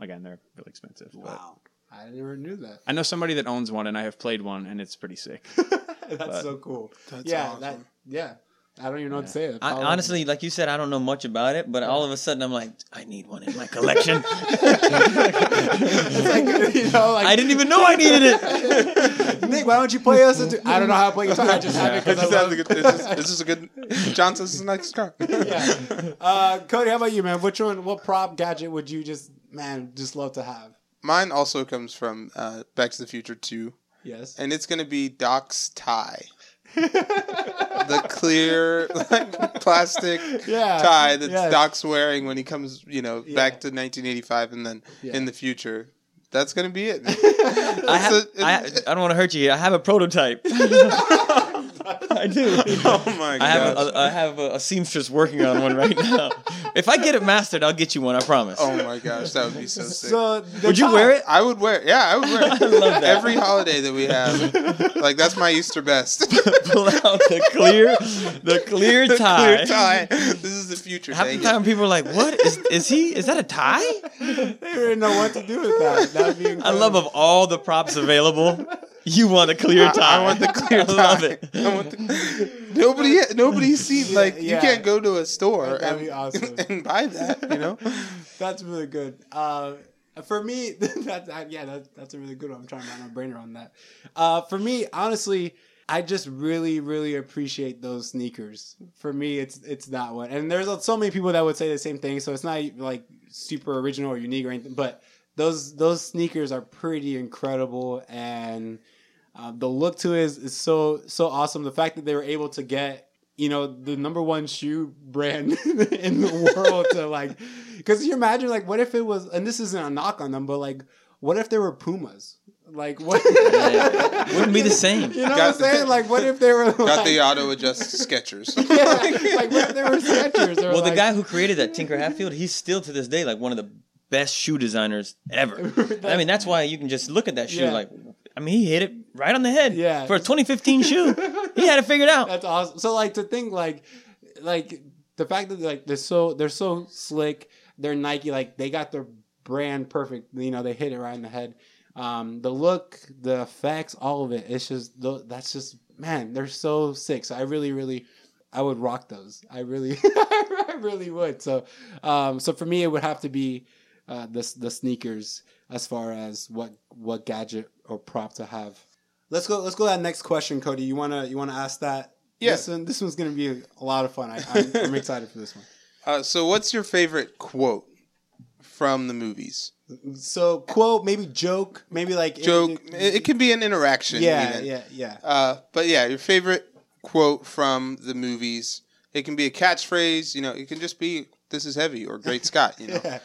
again they're really expensive. But wow, I never knew that. I know somebody that owns one, and I have played one, and it's pretty sick. That's But- so cool. That's yeah, awesome. that yeah. I don't even know what to say. I, honestly, like you said, I don't know much about it, but all of a sudden I'm like, I need one in my collection. like you know, like I didn't even know I needed it. Nick, why don't you play us? Into, I don't know how to play guitar. I just have it This because is, love good- this is- this is a good. John says this is next car. yeah. Uh, Cody, how about you, man? Which one? What prop gadget would you just, man, just love to have? Mine also comes from uh, Back to the Future 2, Yes. and it's going to be Doc's tie. the clear like, plastic Yeah, tie that yes. Doc's wearing when he comes, you know, Yeah. back to 1985 and then Yeah. in the future. That's going to be it. I, It's have, a- I, I don't want to hurt you. I have a prototype. I do. oh my I have a, I have a, a seamstress working on one right now. If I get it mastered, I'll get you one. I promise. Oh my gosh, that would be so sick. So Would you tie- wear it? I would wear, yeah, I would wear. it. I love that. Every holiday that we have, like that's my Easter best. Pull out the clear, the clear The tie. Clear tie. This is the future. Half Dang the it. time, people are like, "What is is he? Is that a tie?" They didn't know what to do with that. That'd be I love of all the props available, you want a clear I, tie. I want the clear I tie. love it. I want the, nobody, nobody's seen like Yeah. you can't go to a store That'd and, awesome. and buy that. You know, That's really good. Uh, for me, that's yeah, that's that's a really good one. I'm trying to wrap my brain around that. Uh, for me, honestly, I just really, really appreciate those sneakers. For me, it's it's that one. And there's so many people that would say the same thing. So it's not like super original or unique or anything. But those those sneakers are pretty incredible, and uh, the look to it is, is so so awesome. The fact that they were able to get you know the number one shoe brand in the world to like because you imagine like what if it was and this isn't a knock on them but like what if they were pumas like what Yeah, wouldn't be the same. you know what i'm Got- saying like what if they were got like, the auto adjust Skechers. yeah, like what if they were Skechers or Well, the guy who created that, Tinker Hatfield, he's still to this day like one of the best shoe designers ever. I mean, that's why you can just look at that shoe Yeah. like, I mean, he hit it right on the head. Yeah. For a 2015 shoe, he had it figured out. That's awesome. So like to think like like the fact that like they're so they're so slick. They're Nike. Like they got their brand perfect. You know they hit it right in the head. Um, the look, the effects, all of it. It's just that's just man. They're so sick. So I really really. I would rock those. I really, I really would. So, um, so for me, it would have to be uh, the the sneakers as far as what what gadget or prop to have. Let's go. Let's go to that next question, Cody. You wanna you wanna ask that? Yeah. This one, this one's gonna be a lot of fun. I, I'm, I'm excited for this one. Uh, so, what's your favorite quote from the movies? So, quote, maybe joke, maybe like Joke. It, it could be an interaction. Yeah, even. yeah, yeah. Uh, but yeah, your favorite quote from the movies. It can be a catchphrase, you know. It can just be "This is heavy" or "Great Scott," you know. Yeah.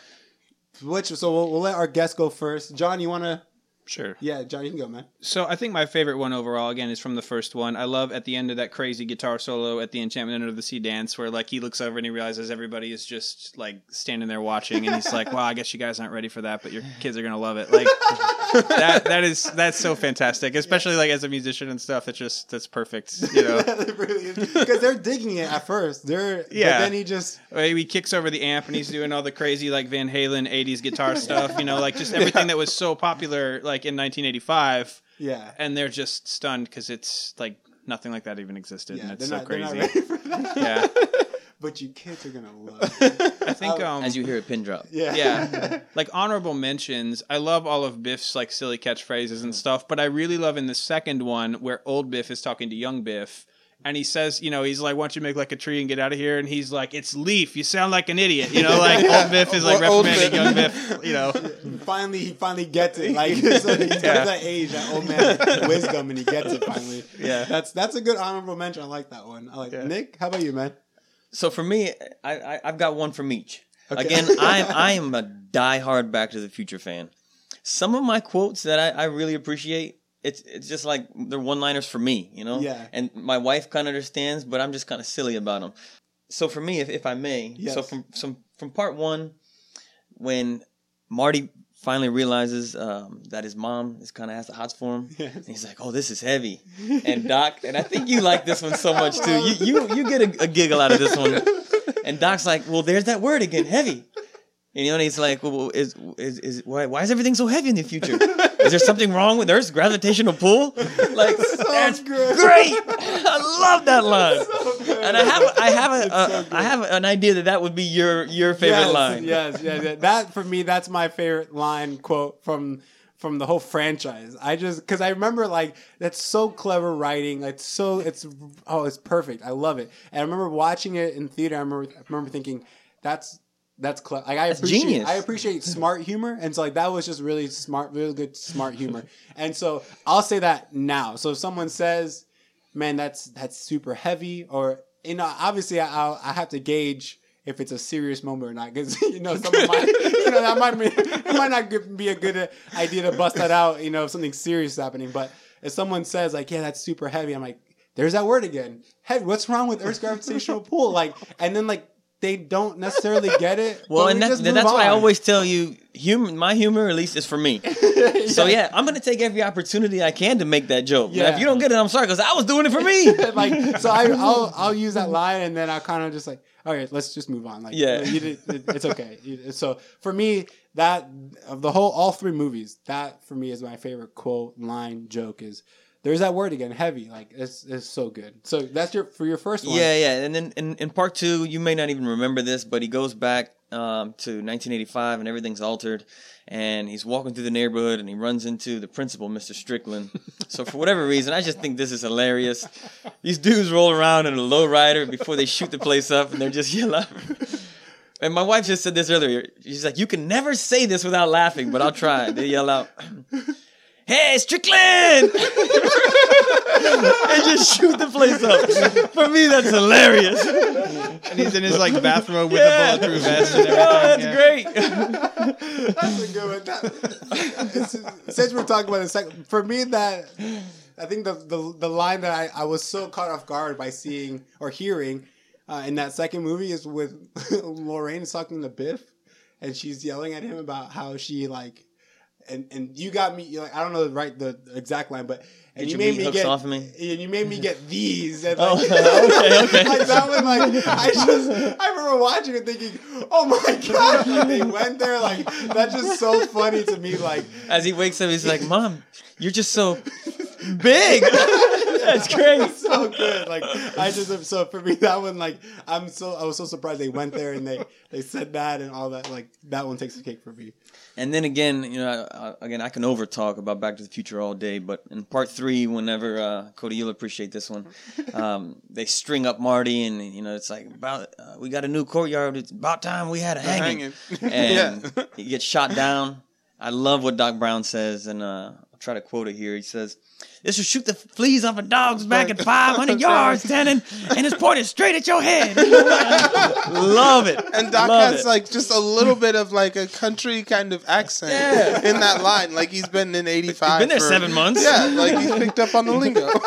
Which so we'll, we'll let our guest go first. John, you want to? Sure. Yeah, John, you can go, man. So I think my favorite one overall, again, is from the first one. I love at the end of that crazy guitar solo at the Enchantment Under the Sea dance, where like he looks over and he realizes everybody is just like standing there watching, and he's like, "Well, I guess you guys aren't ready for that, but your kids are gonna love it." Like that. That is that's so fantastic, especially like as a musician and stuff. That's just that's perfect. You know. because they're digging it at first. They're yeah. Yeah. then he just he kicks over the amp and he's doing all the crazy like Van Halen '80s guitar stuff. You know, like just everything that was so popular like in 1985, yeah. and they're just stunned because it's like nothing like that even existed, Yeah, and it's they're so not, they're not crazy. ready for that. Yeah, But you kids are gonna love it. I think um, As you hear a pin drop. Yeah. yeah like honorable mentions i love all of biff's like silly catchphrases and stuff but i really love in the second one where old biff is talking to young biff and he says you know he's like why don't you make like a tree and get out of here and he's like it's leaf you sound like an idiot you know like old biff is like Or reprimanding young biff you know finally, he finally gets it. Like so he's got Yeah. that age, that old man wisdom, and he gets it finally. Yeah. That's that's a good honorable mention. I like that one. I like Yeah. Nick. How about you, man? So for me, I, I I've got one from each. Okay. Again, I'm I am a diehard Back to the Future fan. Some of my quotes that I, I really appreciate, it's it's just like they're one liners for me, you know. Yeah. And my wife kind of understands, but I'm just kind of silly about them. So for me, if if I may, Yes. so from from from part one, when Marty finally realizes um, that his mom is kind of has the hots for him. Yes. And he's like, "Oh, this is heavy." And Doc, and I think you like this one so much too. You you you get a, a giggle out of this one. And Doc's like, "Well, there's that word again, heavy." And you know, and he's like, "Well, is is is why why is everything so heavy in the future? Is there something wrong with Earth's gravitational pull?" Like that's good. great. I love that line. So And I have I have a, a I have an idea that that would be your your favorite yes, line. Yes, yes, yes. That for me, that's my favorite line quote from from the whole franchise. I just because I remember like that's so clever writing. It's so it's oh it's perfect. I love it. And I remember watching it in theater. I remember I remember thinking that's. That's clever. Like I appreciate, genius. I appreciate smart humor, and so like that was just really smart, really good smart humor. And so I'll say that now. So if someone says, "Man, that's that's super heavy," or you know, obviously I I'll, I have to gauge if it's a serious moment or not, because you know, someone might, you know, that might be, it might not be a good idea to bust that out. You know, if something serious is happening. But if someone says like, "Yeah, that's super heavy," I'm like, "There's that word again. Heavy. What's wrong with Earth's gravitational pull?" Like, and then like they don't necessarily get it. Well, and we that's just move that's why I always tell you, humor. My humor, at least, is for me. So yeah, I'm gonna take every opportunity I can to make that joke. Yeah. Yeah. if you don't get it, I'm sorry, because I was doing it for me. like so I, I'll I'll use that line and then I'll kind of just like all right let's just move on like Yeah. you it, it's okay so for me that of the whole all three movies that for me is my favorite quote line joke is there's that word again heavy like it's, it's so good so that's your for your first one Yeah, yeah. And then in, in part two, you may not even remember this, but he goes back um, to 1985 and everything's altered. And he's walking through the neighborhood and he runs into the principal, Mr. Strickland. so for whatever reason, I just think this is hilarious. These dudes roll around in a lowrider before they shoot the place up and they're just yelling. And my wife just said this earlier. She's like, "You can never say this without laughing, but I'll try." They yell out, "Hey, Strickland!" and just shoot the place up. For me, that's hilarious. and he's in his like bathrobe with Yeah. a bulletproof vest and everything Oh, that's yeah. great. that's a good one That- since we're talking about the second for me that I think the, the the line that I, I was so caught off guard by seeing or hearing uh, in that second movie is with Lorraine is talking to Biff and she's yelling at him about how she like and and you got me you're like I don't know the right the exact line but and Get you made me get off of me. and you made me get these and Oh, like, okay, okay. like that was like I just I remember watching it thinking oh my god they went there like that's just so funny to me like As he wakes up, he's like, "Mom, you're just so big." That's great. so good. Like I just so for me that one like I'm so I was so surprised they went there and they they said that and all that like that one takes the cake for me. And then again, you know, again, I can over talk about Back to the Future all day, but in part three, whenever uh, Cody, you'll appreciate this one. Um, they string up Marty, and you know, it's like about uh, we got a new courtyard. It's about time we had a hanging, hanging. and Yeah. he gets shot down. I love what Doc Brown says, and uh, try to quote it here. He says, "This will shoot the fleas off a dog's back at 500 yards, Tannen, and it's pointed straight at your head." Love it. And Doc Love has it. like just a little bit of like a country kind of accent Yeah. in that line. Like he's been in '85. He's been there for- seven months. Yeah, like he's picked up on the lingo.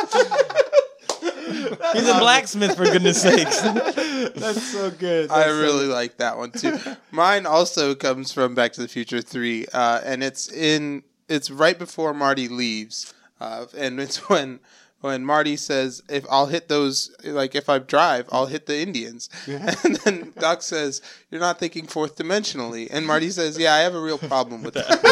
He's a blacksmith for goodness sakes. That's so good. I That's so- really like that one too. Mine also comes from Back to the Future Three, uh, and it's in it's right before Marty leaves, uh, and it's when when Marty says, "If I'll hit those, like if I drive, I'll hit the Indians," and then Doc says, "You're not thinking fourth dimensionally," and Marty says, "Yeah, I have a real problem with that."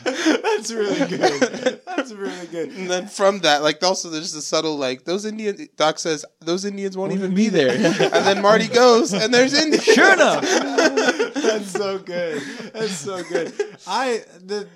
That's really good. That's really good. and then from that, like also there's the subtle like those Indians. Doc says those Indians won't, even be be there, there. and then Marty goes, and there's Indians. sure enough. That's so good. That's so good. I the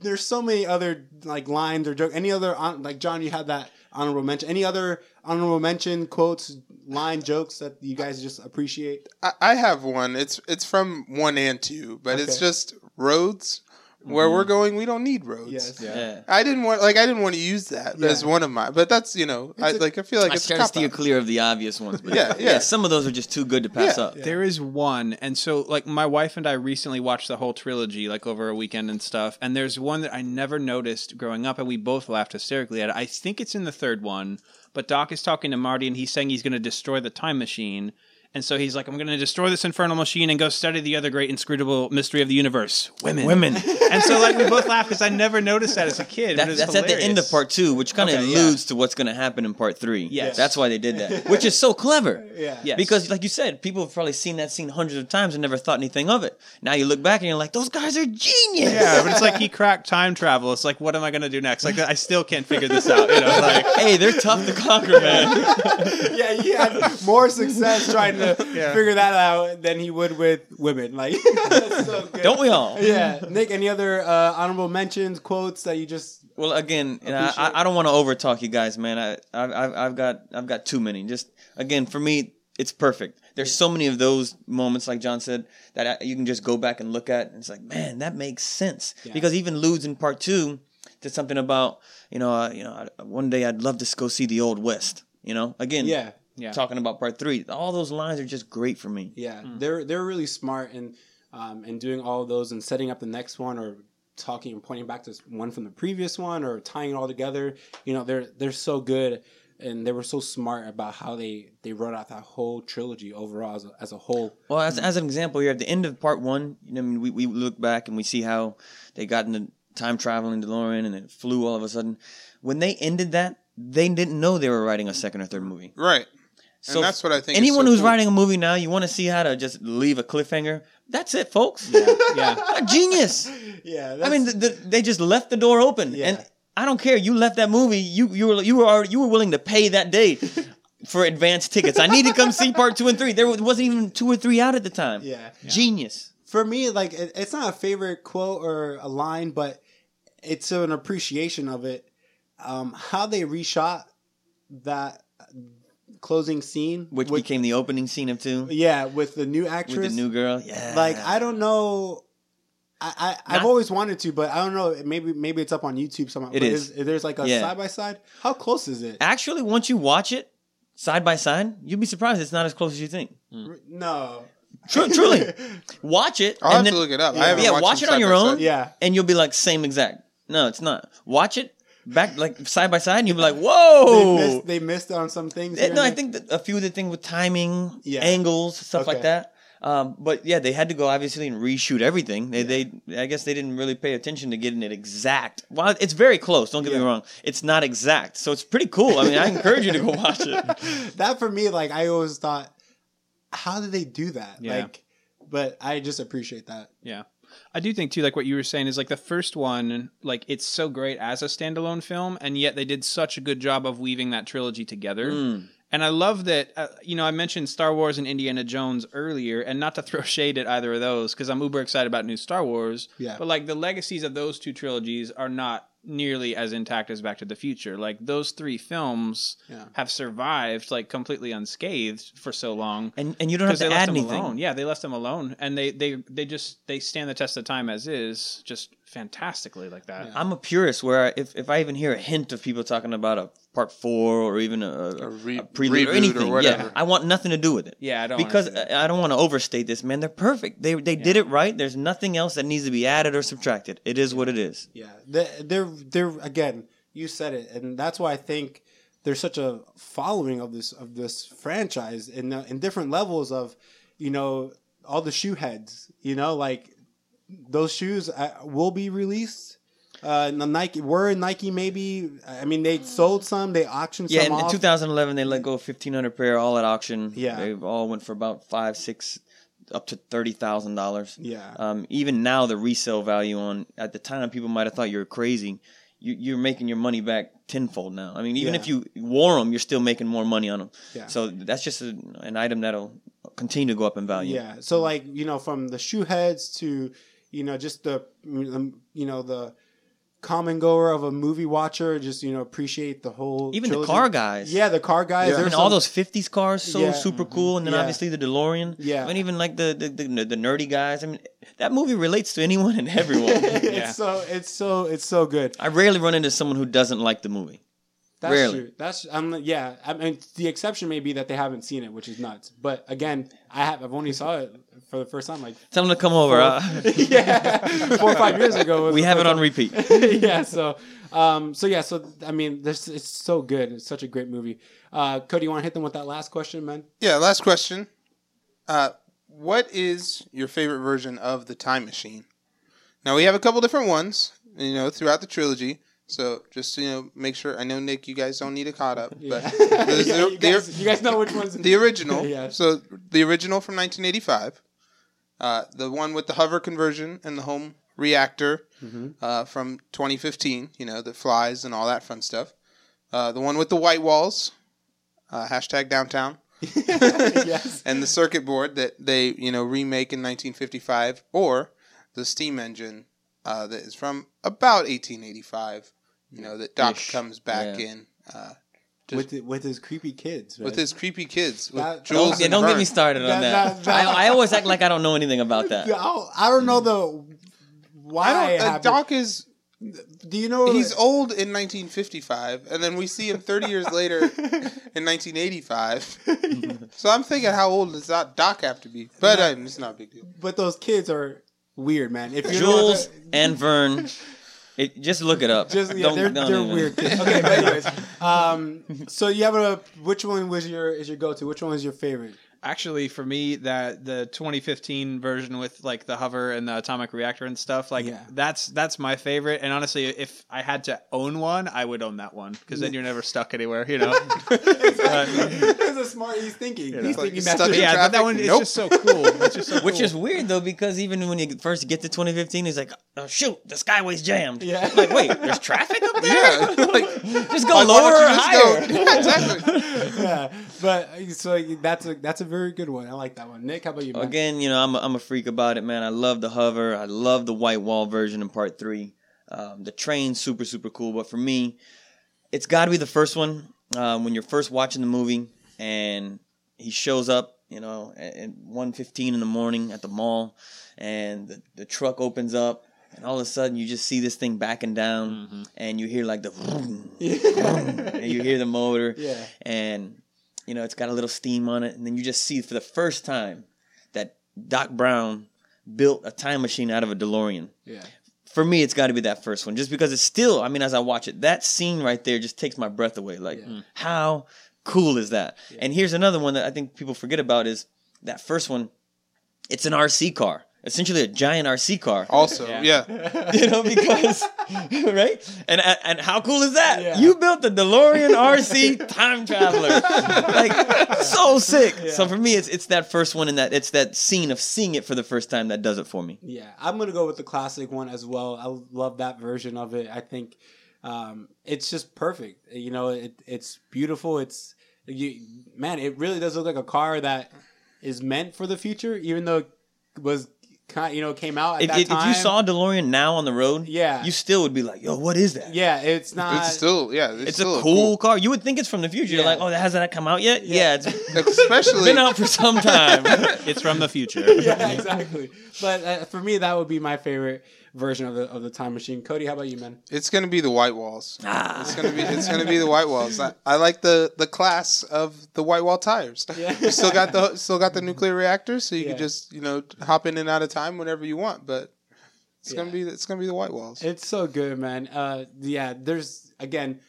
there's so many other like lines or joke. Any other hon- like John, you had that honorable mention. Any other honorable mention quotes, line jokes that you guys just appreciate? I, I have one. It's it's from one and two, but it's just roads. Where we're mm-hmm. going, we don't need roads. Yes. Yeah. I didn't want like I didn't want to use that Yeah. as one of my, but that's you know I It's a- like I feel like I it's try to steer out. clear of the obvious ones. But Yeah, yeah. Some of those are just too good to pass Yeah. up. There is one, and so like my wife and I recently watched the whole trilogy like over a weekend and stuff. And there's one that I never noticed growing up, and we both laughed hysterically at it. I think it's in the third one, but Doc is talking to Marty, and he's saying he's going to destroy the time machine. And so he's like, I'm going to destroy this infernal machine and go study the other great inscrutable mystery of the universe women. Women. And so, like, we both laugh because I never noticed that as a kid. That, but it's that's at the end of part two, which kind of Okay, yeah. alludes to what's going to happen in part three. Yes. That's why they did that, which is so clever. Yeah. Yes. Because, like you said, people have probably seen that scene hundreds of times and never thought anything of it. Now you look back and you're like, those guys are genius. Yeah, but it's like he cracked time travel. It's like, what am I going to do next? Like, I still can't figure this out. You know, like, hey, they're tough to conquer, man. yeah, he had more success trying to Yeah. figure that out than he would with women. Like, that's so good. Don't we all? Yeah, Nick. Any other uh, honorable mentions, quotes that you just? Well, again, and I, I, I don't want to overtalk you guys, man. I, I've, I've, I've got, I've got too many. Just again, for me, it's perfect. There's so many of those moments, like John said, that I, you can just go back and look at, and it's like, man, that makes sense. Yeah. Because even Ludes in part two did something about, you know, uh, you know, one day I'd love to go see the Old West. You know, again, Yeah, Yeah. talking about part three. All those lines are just great for me. yeah. They're they're really smart and um, in doing all of those and setting up the next one or talking and pointing back to one from the previous one or tying it all together. You know, they're they're so good. And they were so smart about how they, they wrote out that whole trilogy overall as a, as a whole. Well, as, as an example here, at the end of part one, you know, I mean, we, we look back and we see how they got in the time traveling DeLorean and it flew all of a sudden. When they ended that, they didn't know they were writing a second or third movie. Right. So and that's what I think. Anyone so who's cool. writing a movie now, you want to see how to just leave a cliffhanger. That's it, folks. yeah. A genius. Yeah, I mean, the, the, they just left the door open, Yeah. and I don't care. You left that movie. You you were you were already, you were willing to pay that day for advance tickets. I need to come see part two and three. There wasn't even two or three out at the time. yeah. Genius. for me, like it, it's not a favorite quote or a line, but it's an appreciation of it. Um, how they reshot that closing scene, which with, became the opening scene of two yeah, with the new actress. with the new girl. Yeah, like I don't know. I, I I've Not- always wanted to, but I don't know. Maybe maybe it's up on YouTube somehow. It but is. there's like a side by side. How close is it? Actually, once you watch it side by side, you'd be surprised it's not as close as you think. Hmm. No. True, truly, watch it. I'll and have then- to look it up. Yeah. I Yeah, watch it on your own. side. Yeah. and you'll be like, same exact. No, it's not. Watch it back like side by side, and you'd be like, whoa. They missed, they missed on some things. No, I think that a few of the things with timing, Yeah. angles, stuff like that. Um, but yeah, they had to go obviously and reshoot everything. They, they, I guess they didn't really pay attention to getting it exact. Well, it's very close. Don't get me wrong. It's not exact, so it's pretty cool. I mean, I encourage you to go watch it. that for me, like I always thought, how did they do that? Yeah. Like, but I just appreciate that. Yeah. I do think too, like what you were saying is like the first one, like it's so great as a standalone film, and yet they did such a good job of weaving that trilogy together. Mm. And I love that, uh, you know, I mentioned Star Wars and Indiana Jones earlier, and not to throw shade at either of those, because I'm uber excited about new Star Wars. Yeah. But like the legacies of those two trilogies are not nearly as intact as Back to the Future. Like those three films Yeah. have survived like completely unscathed for so long. And and you don't have to they add left them anything. alone. Yeah, they left them alone, and they they they just they stand the test of time as is, just fantastically like that. Yeah. I'm a purist where I, if if I even hear a hint of people talking about a part four or even a, a, A re- a prelude reboot or or anything, yeah. I want nothing to do with it. Yeah, I don't wanna because. I I don't want to overstate this, man. They're perfect. They they did it right. There's nothing else that needs to be added or subtracted. It is what it is. Yeah, they're, they're they're again. You said it, and that's why I think there's such a following of this of this franchise in the, in different levels of, you know, all the shoe heads. You know, like those shoes uh, will be released. Uh, the Nike were Nike maybe. I mean, they sold some. They auctioned Yeah, some in, in off. 2011 they let go of 1,500 pair all at auction. Yeah. they all went for about five, six, up to thirty thousand dollars. yeah, Um, even now, the resale value on at the time people might have thought you were crazy. You, you're making your money back tenfold now. I mean, even Yeah. if you wore them, you're still making more money on them. Yeah. So that's just a, an item that'll continue to go up in value. Yeah. So like you know from the shoe heads to you know just the um, you know the common goer of a movie watcher just you know appreciate the whole Even the car guys. Yeah, the car guys. Yeah. There's mean, all those '50s cars, so Yeah. super cool, and then Yeah. obviously the DeLorean. Yeah. I mean, even like the the, the the nerdy guys. I mean, that movie relates to anyone and everyone. it's so it's so it's so good. I rarely run into someone who doesn't like the movie. That's Rarely. true. That's um yeah. I mean the exception may be that they haven't seen it, which is nuts. But again, I have I've only saw it for the first time like Tell them to come over. uh, yeah four or five years ago. we have it on time. repeat. yeah. So, um, so yeah. So I mean, this it's so good. It's such a great movie. Uh, Cody, you want to hit them with that last question, man? Yeah, last question. Uh, what is your favorite version of the time machine? Now we have a couple different ones, you know, throughout the trilogy. So just you know, make sure. I know Nick, you guys don't need a caught up, but Yeah, there's Yeah, the, you, guys, you guys know which one's the original. Yeah. So the original from 1985, uh, the one with the hover conversion and the home reactor Mhm. uh, from 2015. You know, that flies and all that fun stuff. Uh, the one with the white walls, uh, hashtag downtown yes. and the circuit board that they you know remake in 1955 or the steam engine uh, that is from about 1885 you know that doc Ish. comes back Yeah. in uh, just With the, with his creepy kids, right? with his creepy kids with That- Jules Don't, yeah, and don't get me started on That- that. that- that- I, I always act like I don't know anything about that. I don't, know the why. I don't, uh, doc is Do you know he's old in 1955 and then we see him 30 years later in 1985 so i'm thinking how old does that doc have to be but uh, it's not a big deal but those kids are weird, man. If you Jules know and Vern, it, just look it up. Just yeah, Don't- they're, don't they're even- weird kids. Okay, but anyways, um, so you have a which one was your is your go to? Which one was your favorite? Actually, for me, that the 2015 version with like the hover and the atomic reactor and stuff, like Yeah. that's that's my favorite. And honestly, if I had to own one, I would own that one because then you're never stuck anywhere, you know. It's a smart. He's thinking. He's Like, thinking stuck in it. yeah, but that one is Nope. just so cool. Just so Which cool. is weird though, because even when you first get to 2015, he's like, oh, "Shoot, the skyway's jammed." Yeah. Like, wait, there's traffic up there. yeah like Just go why lower or just higher. go- Yeah, exactly yeah, but so that's a that's a very good one. I like that one. Nick, how about you? Man? Again, you know, I'm a, I'm a freak about it, man. I love the hover. I love the white wall version in part three. Um, the train's super, super cool. But for me, it's got to be the first one um, when you're first watching the movie and he shows up, you know, at, at 1.15 in the morning at the mall and the, the truck opens up. And all of a sudden, you just see this thing backing down, mm-hmm. and you hear like the, vroom, and you hear the motor, Yeah. and you know it's got a little steam on it, and then you just see for the first time that Doc Brown built a time machine out of a DeLorean. Yeah. For me, it's got to be that first one, just because it's still. I mean, as I watch it, that scene right there just takes my breath away. Like, Yeah. Mm. how cool is that? And here's another one that I think people forget about is that first one. It's an RC car, essentially a giant RC car. also Yeah. yeah you know, because right, and and how cool is that? Yeah. You built the DeLorean RC time traveler, like so sick. So for me, it's it's that first one and that it's that scene of seeing it for the first time that does it for me. Yeah, I'm gonna go with the classic one as well. I love that version of it. I think um, it's just perfect. You know, it, it's beautiful. It's you, man. It really does look like a car that is meant for the future, even though it was kind, you know, came out at If, that if, if you saw DeLorean now on the road, Yeah. you still would be like, "Yo, what is that?" yeah, it's not. It's still yeah. It's, It's still a cool car. You would think it's from the future. You're like, "Oh, that hasn't that come out yet?" Yeah. Yeah, it's especially been out for some time. It's from the future. yeah, exactly. But uh, for me, that would be my favorite version of the of the time machine. Cody, how about you, man? It's gonna be the white walls. Ah. It's gonna be it's gonna be the white walls. I, I like the the class of the white wall tires. Yeah. You still got the still got the nuclear reactor, so you Yeah. can just you know hop in and out of time whenever you want. But it's gonna be it's gonna be the white walls. It's so good, man. Uh, yeah, there's again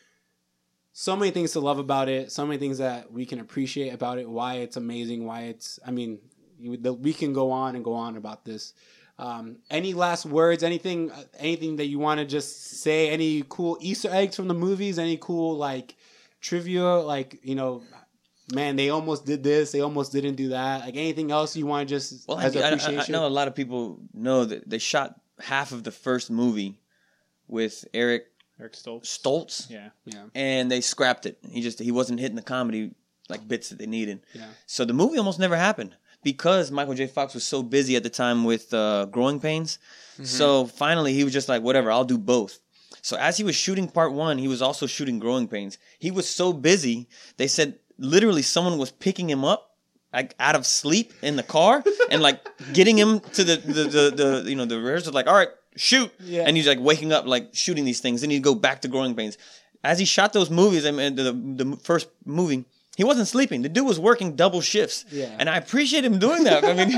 so many things to love about it. So many things that we can appreciate about it. Why it's amazing. Why it's. I mean, you, the, we can go on and go on about this. Um, any last words? Anything? uh, Anything that you want to just say? Any cool Easter eggs from the movies? Any cool like trivia? Like you know. Man, they almost did this. They almost didn't do that. Like anything else you want to just Well, I, as I- I- I know a lot of people know that they shot half of the first movie with Eric Eric Stoltz. Stoltz, Yeah. Yeah, and they scrapped it. He just he wasn't hitting the comedy like bits that they needed. yeah, So the movie almost never happened because Michael J. Fox was so busy at the time with uh, Growing Pains. So finally, he was just like, whatever, I'll do both. So as he was shooting part one, he was also shooting Growing Pains. He was so busy, they said literally someone was picking him up like out of sleep in the car and like getting him to the the, the, the you know the rehearsal like all right shoot Yeah. and he's like waking up like shooting these things then he'd go back to growing pains as he shot those movies I mean, the, the first movie he wasn't sleeping the dude was working double shifts Yeah. and i appreciate him doing that i mean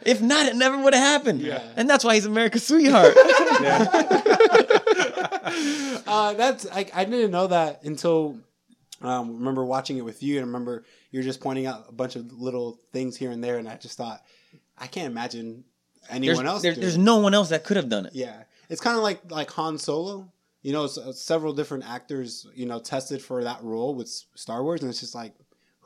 if not it never would have happened Yeah. and that's why he's america's sweetheart uh, that's I, I didn't know that until um, remember watching it with you and remember you're just pointing out a bunch of little things here and there and I just thought I can't imagine there's, anyone else. there- there's it. no one else that could have done it yeah, it's kind of like like Han Solo. You know, s- uh, several different actors you know tested for that role with S- Star Wars, and it's just like.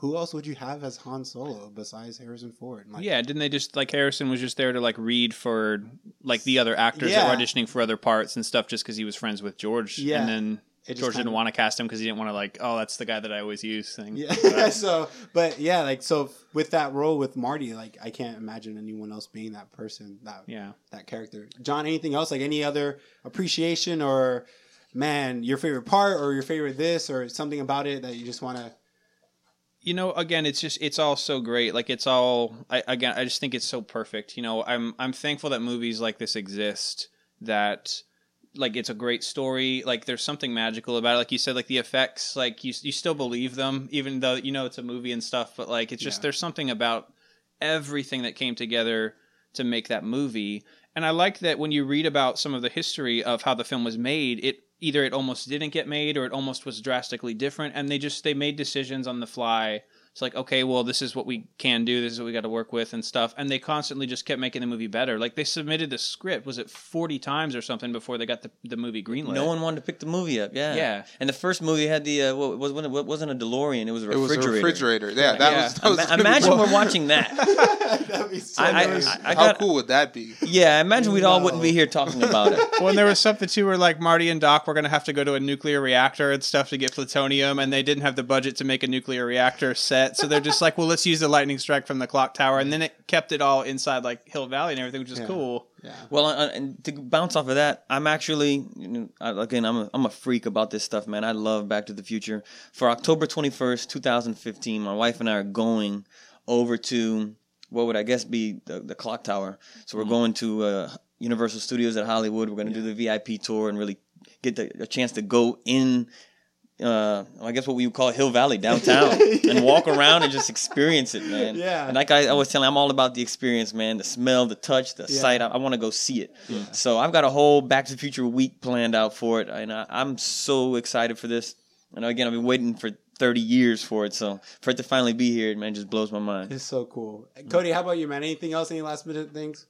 Who else would you have as Han Solo besides Harrison Ford? Like, Yeah, didn't they just like Harrison was just there to like read for like the other actors Yeah. that were auditioning for other parts and stuff just because he was friends with George. Yeah. and then George didn't want to cast him because he didn't want to like, oh, that's the guy that I always use thing. Yeah. Uh, so, but yeah, like so with that role with Marty, like I can't imagine anyone else being that person. That yeah. that character. John, anything else? Like any other appreciation or man, your favorite part or your favorite this or something about it that you just want to. you know again it's just it's all so great like it's all I, again i just think it's so perfect you know i'm i'm thankful that movies like this exist that like it's a great story like there's something magical about it like you said like the effects like you, you still believe them even though you know it's a movie and stuff but like it's just Yeah. there's something about everything that came together to make that movie and i like that when you read about some of the history of how the film was made it either it almost didn't get made or it almost was drastically different and they just they made decisions on the fly it's like okay well this is what we can do this is what we got to work with and stuff and they constantly just kept making the movie better like they submitted the script was it 40 times or something before they got the, the movie greenlit no one wanted to pick the movie up yeah Yeah. and the first movie had the uh, what was it wasn't a delorean it was a refrigerator It was a refrigerator refrigerator. Yeah, that Yeah. was. That was Ima- imagine cool. we're watching that That'd be so I- I- nice. I- I How got- cool would that be? Yeah, I imagine we'd all wouldn't be here talking about it. well, and there was something too where like Marty and Doc were going to have to go to a nuclear reactor and stuff to get plutonium, and they didn't have the budget to make a nuclear reactor set, so they're just like, well, let's use the lightning strike from the clock tower, and then it kept it all inside like Hill Valley and everything, which is Yeah. cool. yeah. Well, uh, and to bounce off of that, I'm actually, you know, again, I'm a, I'm a freak about this stuff, man. I love Back to the Future. For October 21st, 2015, my wife and I are going over to what would I guess be the, the clock tower. So we're going to uh, Universal Studios at Hollywood. We're going to do the VIP tour and really get the, a chance to go in. Uh, I guess what we would call Hill Valley downtown, and walk around and just experience it, man. Yeah. And like I, I was telling, I'm all about the experience, man. The smell, the touch, the Yeah. sight. I, I want to go see it. Yeah. So I've got a whole Back to the Future week planned out for it, and I, I'm so excited for this. And again, I've been waiting for 30 years for it, so for it to finally be here, man, just blows my mind. It's so cool. Cody, how about you, man? Anything else? Any last minute things?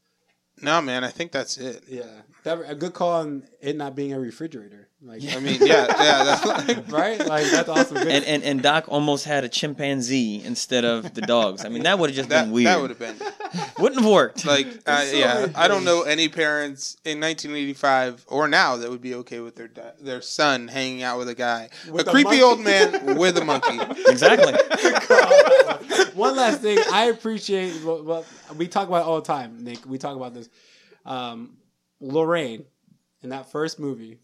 No, man. I think that's it. Yeah, that, a good call on it not being a refrigerator. Like, I mean, yeah, yeah. That's like, right? Like that's awesome. And, and and Doc almost had a chimpanzee instead of the dogs. I mean, that would have just that been weird. that would have been Wouldn't have worked. like, uh, so yeah. many I don't know any parents in 1985 or now that would be okay with their da- their son hanging out with a guy, With a a creepy monkey. old man with a monkey. exactly. One last thing, I appreciate what, what we talk about it all the time, Nick. We talk about this. Um, Lorraine in that first movie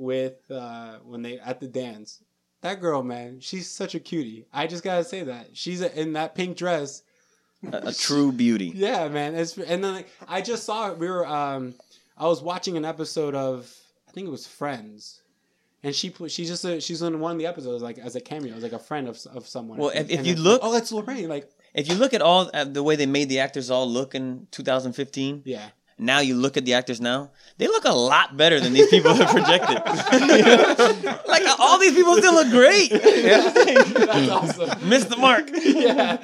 with uh, when they at the dance. That girl, man, she's such a cutie. I just gotta say that she's a, in that pink dress. A, a true beauty. Yeah, man. It's, and then like, I just saw it. We were. Um, I was watching an episode of I think it was Friends, and she put she's just a, she's in one of the episodes like as a cameo, as like a friend of of someone. Well, if- if you look- like, oh, that's Lorraine. Like, If you look at all at the way they made the actors all look in 2015, yeah, now you look at the actors now, they look a lot better than these people have projected. like all these people still look great. that's awesome. Missed the mark. yeah.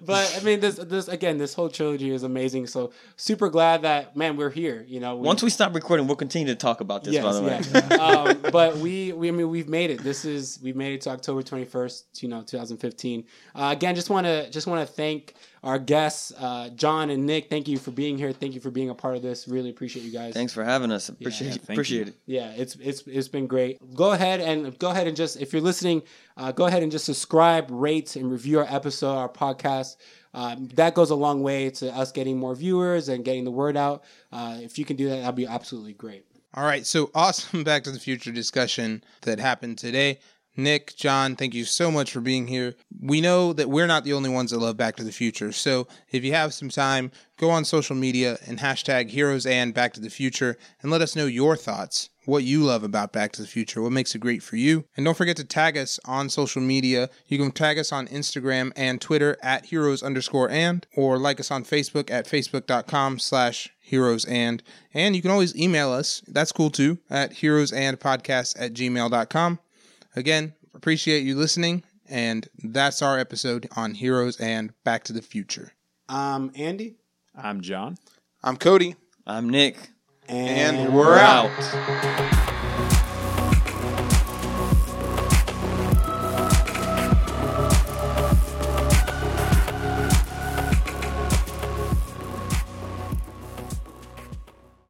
But I mean, this this again, this whole trilogy is amazing. So super glad that man, we're here. You know, we, Once we stop recording, we'll continue to talk about this. by the way, yes. um, but we, we, I mean, we've made it. This is we've made it to October twenty first, you know, two thousand fifteen. Uh, again, just want to just want to thank our guests, uh, John and Nick. Thank you for being here. Thank you for being a part of this. Really appreciate you guys. thanks for having us. Appreciate thank appreciate you. it. Yeah, it's it's it's been great. Go ahead and go ahead and just if you're listening, uh, go ahead and just subscribe, rate, and review our episode, our podcast. Um, that goes a long way to us getting more viewers and getting the word out. Uh, if you can do that, that'd be absolutely great. All right, so awesome Back to the Future discussion that happened today. Nick, John, thank you so much for being here. We know that we're not the only ones that love Back to the Future. So if you have some time, go on social media and hashtag Heroes and Back to the Future and let us know your thoughts, what you love about Back to the Future, what makes it great for you. And don't forget to tag us on social media. You can tag us on Instagram and Twitter at heroes underscore and, or like us on Facebook at facebook.com slash heroes and. And you can always email us. That's cool too at heroes and podcast at gmail.com. Again, appreciate you listening. And that's our episode on Heroes and Back to the Future. I'm Andy, I'm John. I'm Cody. I'm Nick. And we're out.